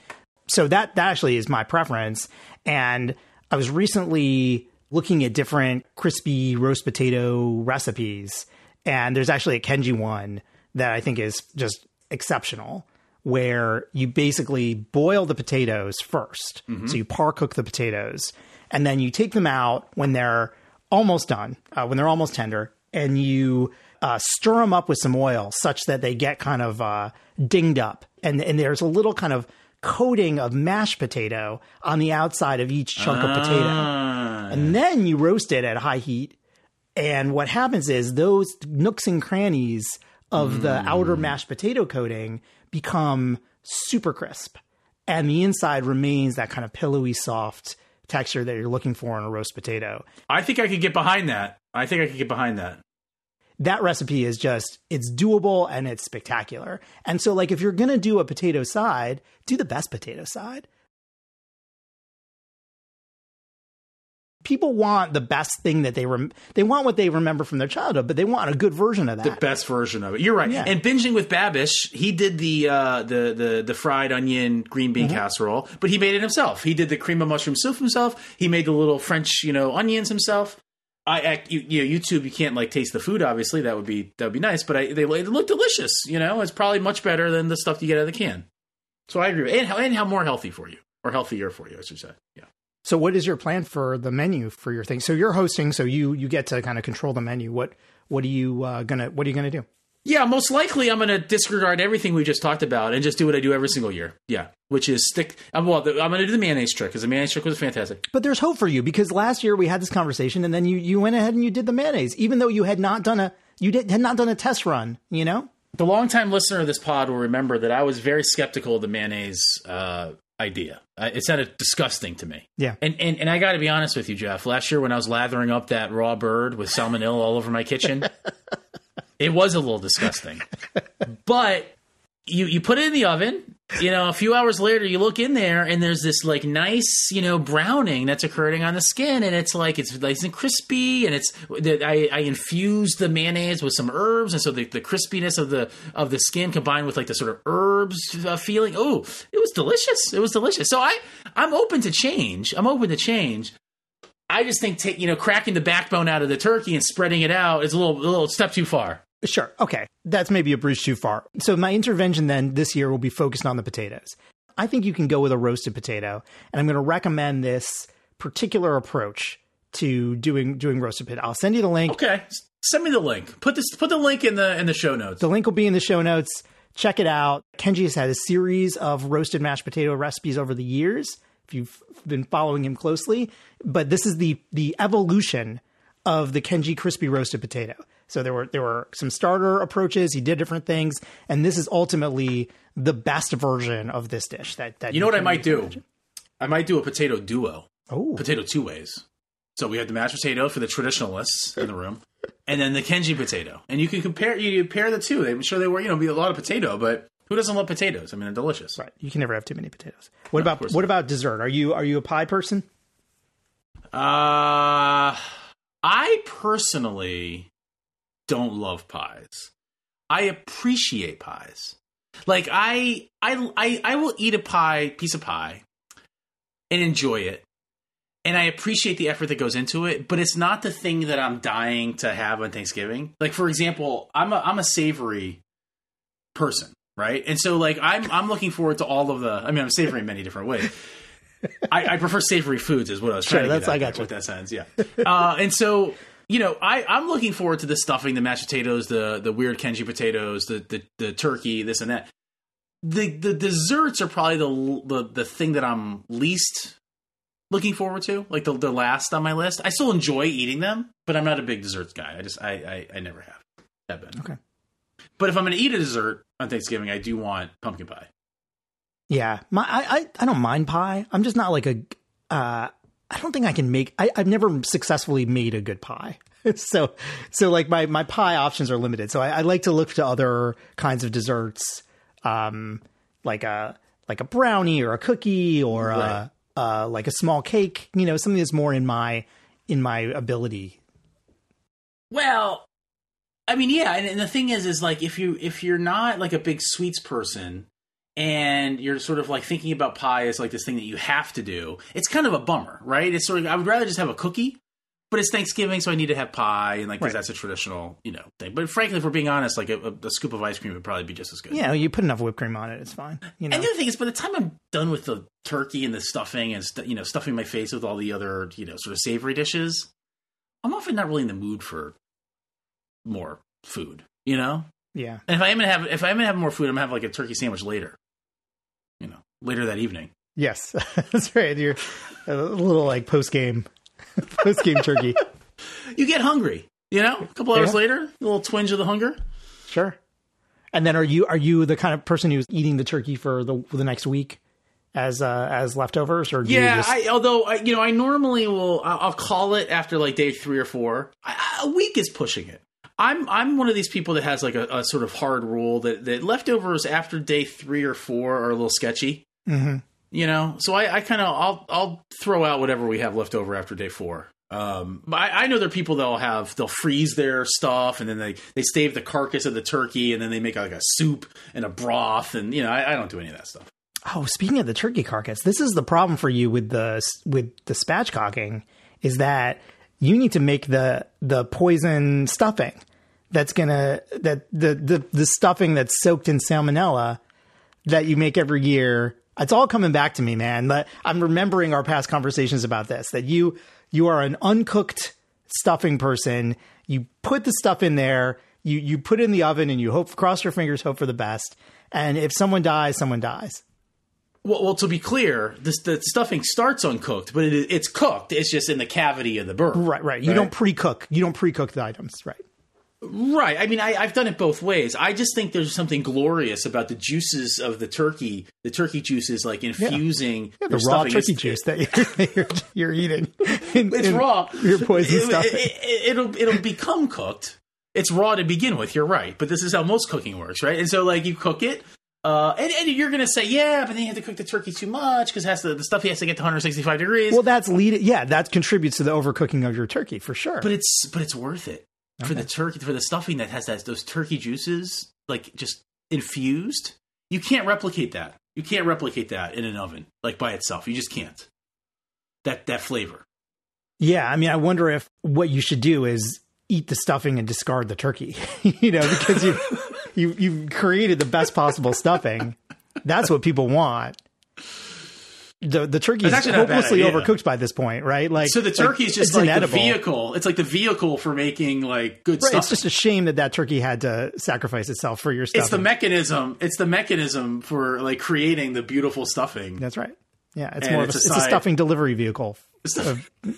so that, that actually is my preference. And I was recently looking at different crispy roast potato recipes. And there's actually a Kenji one that I think is just exceptional, where you basically boil the potatoes 1st Mm-hmm. So you par cook the potatoes, and then you take them out when they're almost done, uh, when they're almost tender, and you uh, stir them up with some oil such that they get kind of uh, dinged up, and and there's a little kind of coating of mashed potato on the outside of each chunk of potato, Ah. and then you roast it at high heat. And what happens is those nooks and crannies of the outer mashed potato coating become super crisp, and the inside remains that kind of pillowy, soft texture that you're looking for in a roast potato. I think I could get behind that. I think I could get behind that. That recipe is just it's doable and it's spectacular. And so like if you're going to do a potato side, do the best potato side. People want the best thing that they rem- they want what they remember from their childhood, but they want a good version of that. The best version of it. You're right. Yeah. And binging with Babish, he did the uh, the the the fried onion green bean Mm-hmm. casserole, but he made it himself. He did the cream of mushroom soup himself. He made the little French, you know, onions himself. I, I you, you know, YouTube, you can't like taste the food. Obviously, that would be that would be nice, but I, they, they look delicious. You know, it's probably much better than the stuff you get out of the can. So I agree, and how and how more healthy for you or healthier for you, I should say. Yeah. so what is your plan for the menu for your thing? So you're hosting, so you you get to kind of control the menu. What what are you uh, gonna what are you gonna do? Yeah, most likely I'm going to disregard everything we just talked about and just do what I do every single year. Yeah, which is stick. Well, the, I'm going to do the mayonnaise trick because the mayonnaise trick was fantastic. But there's hope for you because last year we had this conversation and then you you went ahead and you did the mayonnaise, even though you had not done a you did had not done a test run. You know, The longtime listener of this pod will remember that I was very skeptical of the mayonnaise uh, idea. Uh, it sounded disgusting to me. Yeah. And and, and I got to be honest with you, Jeff. Last year when I was lathering up that raw bird with salmonella all over my kitchen, it was a little disgusting. but you you put it in the oven. You know, a few hours later, you look in there, and there's this like nice, you know, browning that's occurring on the skin, and it's like it's nice and crispy, and it's I, I infused the mayonnaise with some herbs, and so the, the crispiness of the of the skin combined with like the sort of herbs uh, feeling. Oh, it was delicious! It was delicious. So I I'm open to change. I'm open to change. I just think take you know cracking the backbone out of the turkey and spreading it out is a little a little step too far. Sure. Okay. That's maybe a bridge too far. So my intervention then this year will be focused on the potatoes. I think you can go with a roasted potato, and I'm going to recommend this particular approach to doing doing roasted potato. I'll send you the link. Okay, send me the link. Put this put the link in the in the show notes. The link will be in the show notes. Check it out. Kenji has had a series of roasted mashed potato recipes over the years. If you've been following him closely, but this is the the evolution of the Kenji crispy roasted potato. So there were there were some starter approaches. He did different things, and this is ultimately the best version of this dish. That that You know what I might do? imagine. I might do a potato duo. Oh, Potato two ways. So we have the mashed potato for the traditionalists in the room, and then the Kenji potato. And you can compare you pair the two. I'm sure they were you know be a lot of potato, but who doesn't love potatoes? I mean, they're delicious. right. You can never have too many potatoes. What about course what about dessert? Are you are you a pie person? Uh, I personally don't love pies. I appreciate pies. Like I, I, I, I will eat a pie, piece of pie, and enjoy it, and I appreciate the effort that goes into it. But it's not the thing that I'm dying to have on Thanksgiving. Like for example, I'm a I'm a savory person, right? And so like I'm I'm looking forward to all of the. I mean, I'm savory in many different ways. I, I prefer savory foods, is what I was trying Sure, to that's- I got you. with that sentence. Yeah, uh, and so you know, I I'm looking forward to the stuffing, the mashed potatoes, the the weird Kenji potatoes, the the, the turkey, this and that. The the desserts are probably the the the thing that I'm least looking forward to, like the the last on my list. I still enjoy eating them, but I'm not a big desserts guy. I just I I, I never have. Have been. Okay. But if I'm going to eat a dessert on Thanksgiving, I do want pumpkin pie. Yeah, my I, I I don't mind pie. I'm just not like a. Uh, I don't think I can make. I, I've never successfully made a good pie. so so like my my pie options are limited. So I, I like to look to other kinds of desserts, um, like a like a brownie or a cookie or Right. a, uh, like a small cake. You know, something that's more in my in my ability. Well, I mean, yeah, and, and the thing is, is like if you if you're not like a big sweets person, and you're sort of like thinking about pie as like this thing that you have to do, it's kind of a bummer, right? It's sort of I would rather just have a cookie but it's Thanksgiving, so I need to have pie, and like 'cause Right. that's a traditional, you know, thing. But frankly, if we're being honest, like a, a, scoop of ice cream would probably be just as good. Yeah, you put enough whipped cream on it, it's fine. You know, And the other thing is, by the time I'm done with the turkey and the stuffing and stu- you know stuffing my face with all the other you know sort of savory dishes, I'm often not really in the mood for more food. You know, yeah. and if I am gonna have if I am gonna have more food, I'm gonna have like a turkey sandwich later. Later that evening. Yes, that's right. You're a little like post game, post game turkey. You get hungry. You know, a couple hours Yeah. later, a little twinge of the hunger. Sure. And then are you are you the kind of person who's eating the turkey for the for the next week as uh, as leftovers, or do you Yeah, just, I, although I, you know, I normally will. I'll, call it after like day three or four. I- a week is pushing it. I'm I'm one of these people that has like a, a sort of hard rule that that leftovers after day three or four are a little sketchy. Mhm. You know, so I, I kind of I'll I'll throw out whatever we have left over after day four. Um, but I, I know there are people that'll have they'll freeze their stuff and then they they save the carcass of the turkey and then they make like a soup and a broth and you know I, I don't do any of that stuff. Oh, speaking of the turkey carcass, this is the problem for you with the with the spatchcocking is that you need to make the the poison stuffing that's gonna that the the the stuffing that's soaked in salmonella that you make every year. It's all coming back to me, man. But I'm remembering our past conversations about this. That you you are an uncooked stuffing person. You put the stuff in there. You you put it in the oven and you hope cross your fingers, hope for the best. And if someone dies, someone dies. Well, well, to be clear, this, the stuffing starts uncooked, but it, it's cooked. It's just in the cavity of the bird. Right, right. You don't pre-cook. You don't pre-cook the items, right? Right. I mean, I, I've done it both ways. I just think there's something glorious about the juices of the turkey, the turkey juices, like infusing The your raw stuffing. turkey juice that you're, you're, you're eating. in- It's in raw. Your poison It- stuffing. It, will it'll become cooked. It's raw to begin with. You're right, but this is how most cooking works, right? And so, like, you cook it. Uh, and, and you're gonna say, yeah, but then you have to cook the turkey too much because has to, the stuff he has to get to 165 degrees. well, that's lead. Yeah, that contributes to the overcooking of your turkey for sure. but it's but it's worth it for the turkey for the stuffing that has that those turkey juices like just infused. You can't replicate that. You can't replicate that in an oven like by itself. You just can't. That that flavor. yeah, I mean, I wonder if what you should do is eat the stuffing and discard the turkey. you know, because you you you've created the best possible stuffing. That's what people want. The the turkey is That's not hopelessly overcooked by this point, right? Like So the turkey is just like inedible. the vehicle. It's like the vehicle for making like good Right, stuff. it's just a shame that that turkey had to sacrifice itself for your stuffing. it's the mechanism. It's the mechanism for like creating the beautiful stuffing. That's right. Yeah, it's And more of it's a, a it's a stuffing delivery vehicle. Stuff-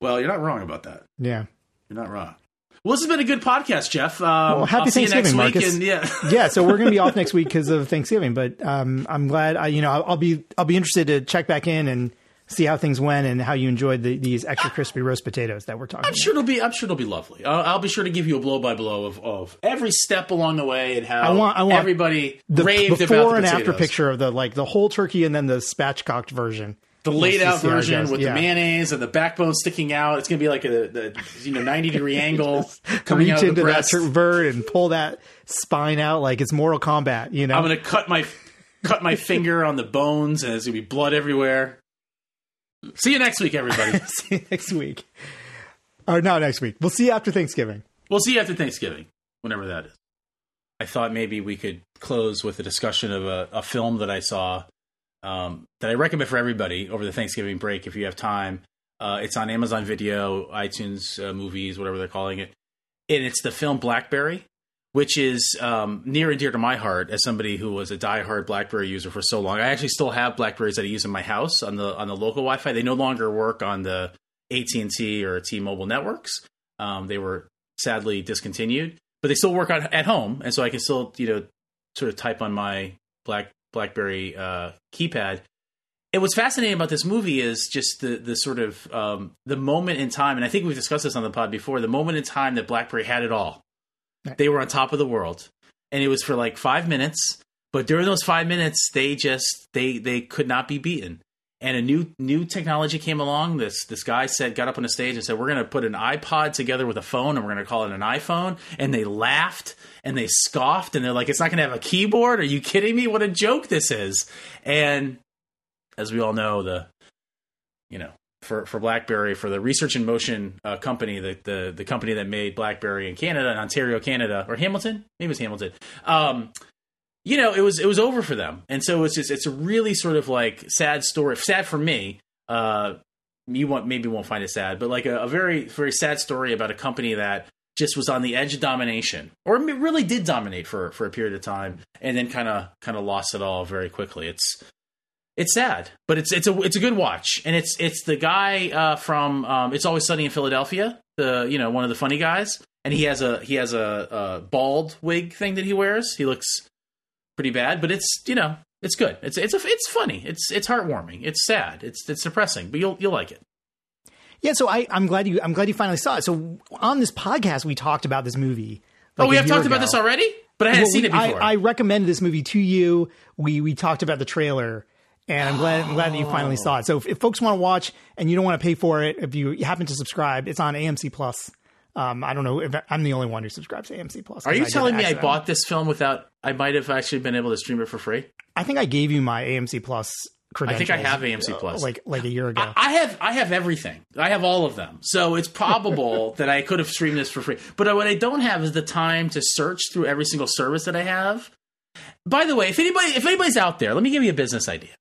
well, you're not wrong about that. Yeah. You're not wrong. Well, this has been a good podcast, Jeff. Um, Well, happy I'll see you next Thanksgiving, week. Marcus. And yeah, Yeah, so we're going to be off next week because of Thanksgiving, but um, I'm glad. I, you know, I'll, I'll be I'll be interested to check back in and see how things went and how you enjoyed the, these extra crispy roast potatoes that we're talking. I'm about. sure it'll be. I'm sure it'll be lovely. I'll, I'll be sure to give you a blow by blow of, of every step along the way and how I want- I want everybody The raved before about the before and after picture of the like the whole turkey and then the spatchcocked version. The laid out just see how it version goes. with Yeah. the mayonnaise and the backbone sticking out. It's gonna be like a the you know 90 degree angle coming Reach out of into the that bird and pull that spine out like it's Mortal Kombat. You know, I'm gonna cut my cut my finger on the bones and there's gonna be blood everywhere. See you next week, everybody. see you next week. Or not next week. We'll see you after Thanksgiving. We'll see you after Thanksgiving, whenever that is. I thought maybe we could close with a discussion of a, a film that I saw um, that I recommend for everybody over the Thanksgiving break if you have time. Uh, it's on Amazon Video, iTunes, uh, movies, whatever they're calling it. And it's the film Blackberry, which is um, near and dear to my heart as somebody who was a diehard BlackBerry user for so long. I actually still have Blackberries that I use in my house on the on the local Wi-Fi. They no longer work on the AT and T or T-Mobile networks. Um, they were sadly discontinued, but they still work on at home, and so I can still you know sort of type on my Black BlackBerry uh, keypad. And what's fascinating about this movie is just the the sort of um, the moment in time, and I think we've discussed this on the pod before. The moment in time that BlackBerry had it all, Right. they were on top of the world, and it was for like five minutes. But during those five minutes, they just they they could not be beaten. And a new new technology came along. This this guy said, got up on a stage and said, "We're going to put an iPod together with a phone, and we're going to call it an iPhone." And they laughed and they scoffed, and they're like, "It's not going to have a keyboard? Are you kidding me? What a joke this is!" And as we all know, the you know for for BlackBerry for the Research in Motion uh, company, the, the the company that made BlackBerry in Canada, in Ontario, Canada, or Hamilton, maybe it was Hamilton. Um, you know, it was it was over for them, and so it's just it's a really sort of like sad story. Sad for me. Uh, you want maybe won't find it sad, but like a, a very very sad story about a company that just was on the edge of domination, or really did dominate for for a period of time, and then kind of kind of lost it all very quickly. It's it's sad, but it's it's a it's a good watch, and it's it's the guy uh, from um, It's Always Sunny in Philadelphia, the you know one of the funny guys, and he has a he has a, a bald wig thing that he wears. He looks pretty bad, but it's you know it's good. It's it's a, it's funny. It's it's heartwarming. It's sad. It's it's depressing, but you'll you'll like it. Yeah, so I, I'm glad you I'm glad you finally saw it. So on this podcast, we talked about this movie. Like oh, we have talked ago. about this already, but I hadn't well, seen we, it before. I, I recommended this movie to you. We we talked about the trailer and I'm glad I'm glad that you finally saw it. So if, if folks want to watch and you don't want to pay for it, if you happen to subscribe, it's on AMC Plus. Um, I don't know if I'm the only one who subscribes to AMC Plus. Are you telling me I bought this film without? I might have actually been able to stream it for free. I think I gave you my AMC Plus credentials. I think I have AMC Plus, like like a year ago. I, I, have I have everything. I have all of them. So it's probable that I could have streamed this for free. But what I don't have is the time to search through every single service that I have. By the way, if anybody if anybody's out there, let me give you a business idea.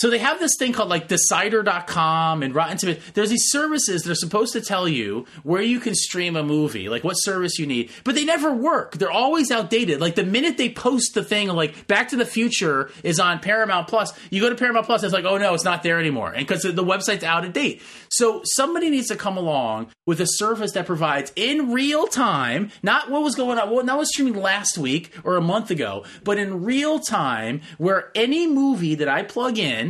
So they have this thing called like Decider.com and Rotten Tomatoes. There's these services that are supposed to tell you where you can stream a movie, like what service you need, but they never work. They're always outdated. Like the minute they post the thing like Back to the Future is on Paramount Plus, you go to Paramount Plus, it's like, oh no, it's not there anymore, and because the website's out of date. So somebody needs to come along with a service that provides in real time, not what was going on, well, not what was streaming last week or a month ago, but in real time, where any movie that I plug in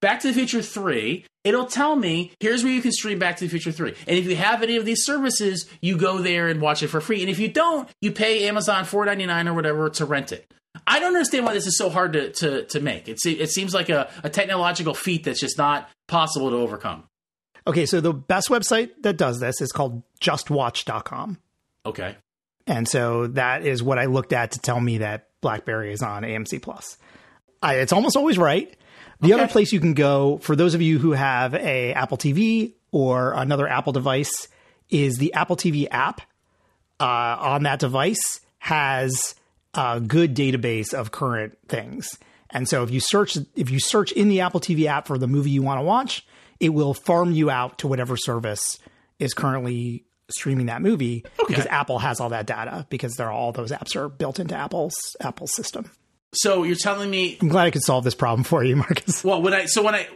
Back to the Future 3, it'll tell me here's where you can stream Back to the Future 3. And if you have any of these services, you go there and watch it for free. And if you don't, you pay Amazon $4.99 or whatever to rent it. I don't understand why this is so hard to, to, to make. It, it seems like a, a technological feat that's just not possible to overcome. Okay, so the best website that does this is called justwatch.com. Okay. And so that is what I looked at to tell me that BlackBerry is on AMC Plus. I, it's almost always right. The okay. other place you can go for those of you who have a Apple TV or another Apple device is the Apple TV app. Uh, on that device has a good database of current things. And so if you search if you search in the Apple TV app for the movie you want to watch, it will farm you out to whatever service is currently streaming that movie okay. because Apple has all that data because they're all those apps are built into Apple's Apple system. So you're telling me I'm glad I could solve this problem for you, Marcus. Well, when I so when I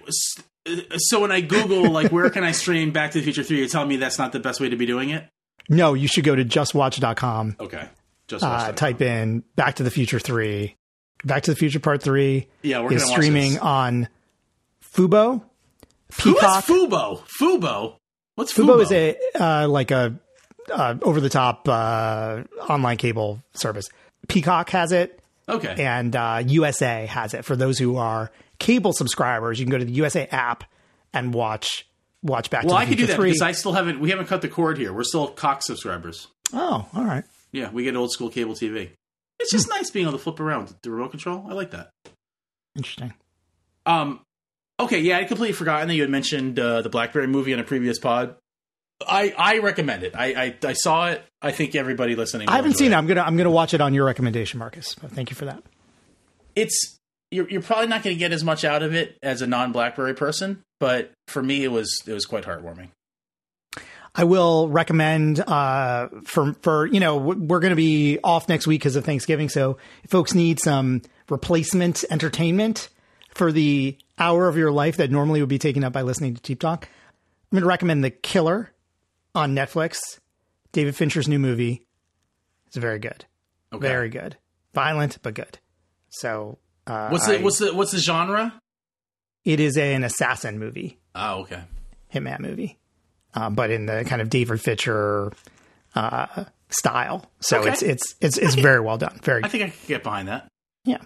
so when I Google like where can I stream Back to the Future Three, you're telling me that's not the best way to be doing it. No, you should go to justwatch.com. Okay, just uh, type in Back to the Future Three. Back to the Future Part Three. Yeah, we're is streaming on Fubo. Peacock. Who is Fubo? Fubo. What's Fubo? Fubo is a uh, like a uh, over the top uh, online cable service. Peacock has it. Okay. And uh, USA has it for those who are cable subscribers. You can go to the USA app and watch watch back. Well, I could do that 3. because I still haven't. We haven't cut the cord here. We're still Cox subscribers. Oh, all right. Yeah, we get old school cable TV. It's just nice being able to flip around the remote control. I like that. Interesting. Um. Okay. Yeah, I completely forgotten that you had mentioned uh, the BlackBerry movie on a previous pod. I, I recommend it. I, I, I saw it. I think everybody listening. I haven't seen it. it. I'm gonna I'm gonna watch it on your recommendation, Marcus. Thank you for that. It's you're you're probably not going to get as much out of it as a non BlackBerry person, but for me, it was it was quite heartwarming. I will recommend uh, for for you know we're going to be off next week because of Thanksgiving, so if folks need some replacement entertainment for the hour of your life that normally would be taken up by listening to Cheap Talk, I'm going to recommend The Killer on Netflix. David Fincher's new movie. It's very good. Okay. Very good. Violent but good. So uh, what's the I, what's the what's the genre? It is a, an assassin movie. Oh, okay. Hitman movie, um, but in the kind of David Fincher uh, style. So okay. it's it's it's it's very well done. Very. I think I could get behind that. Yeah.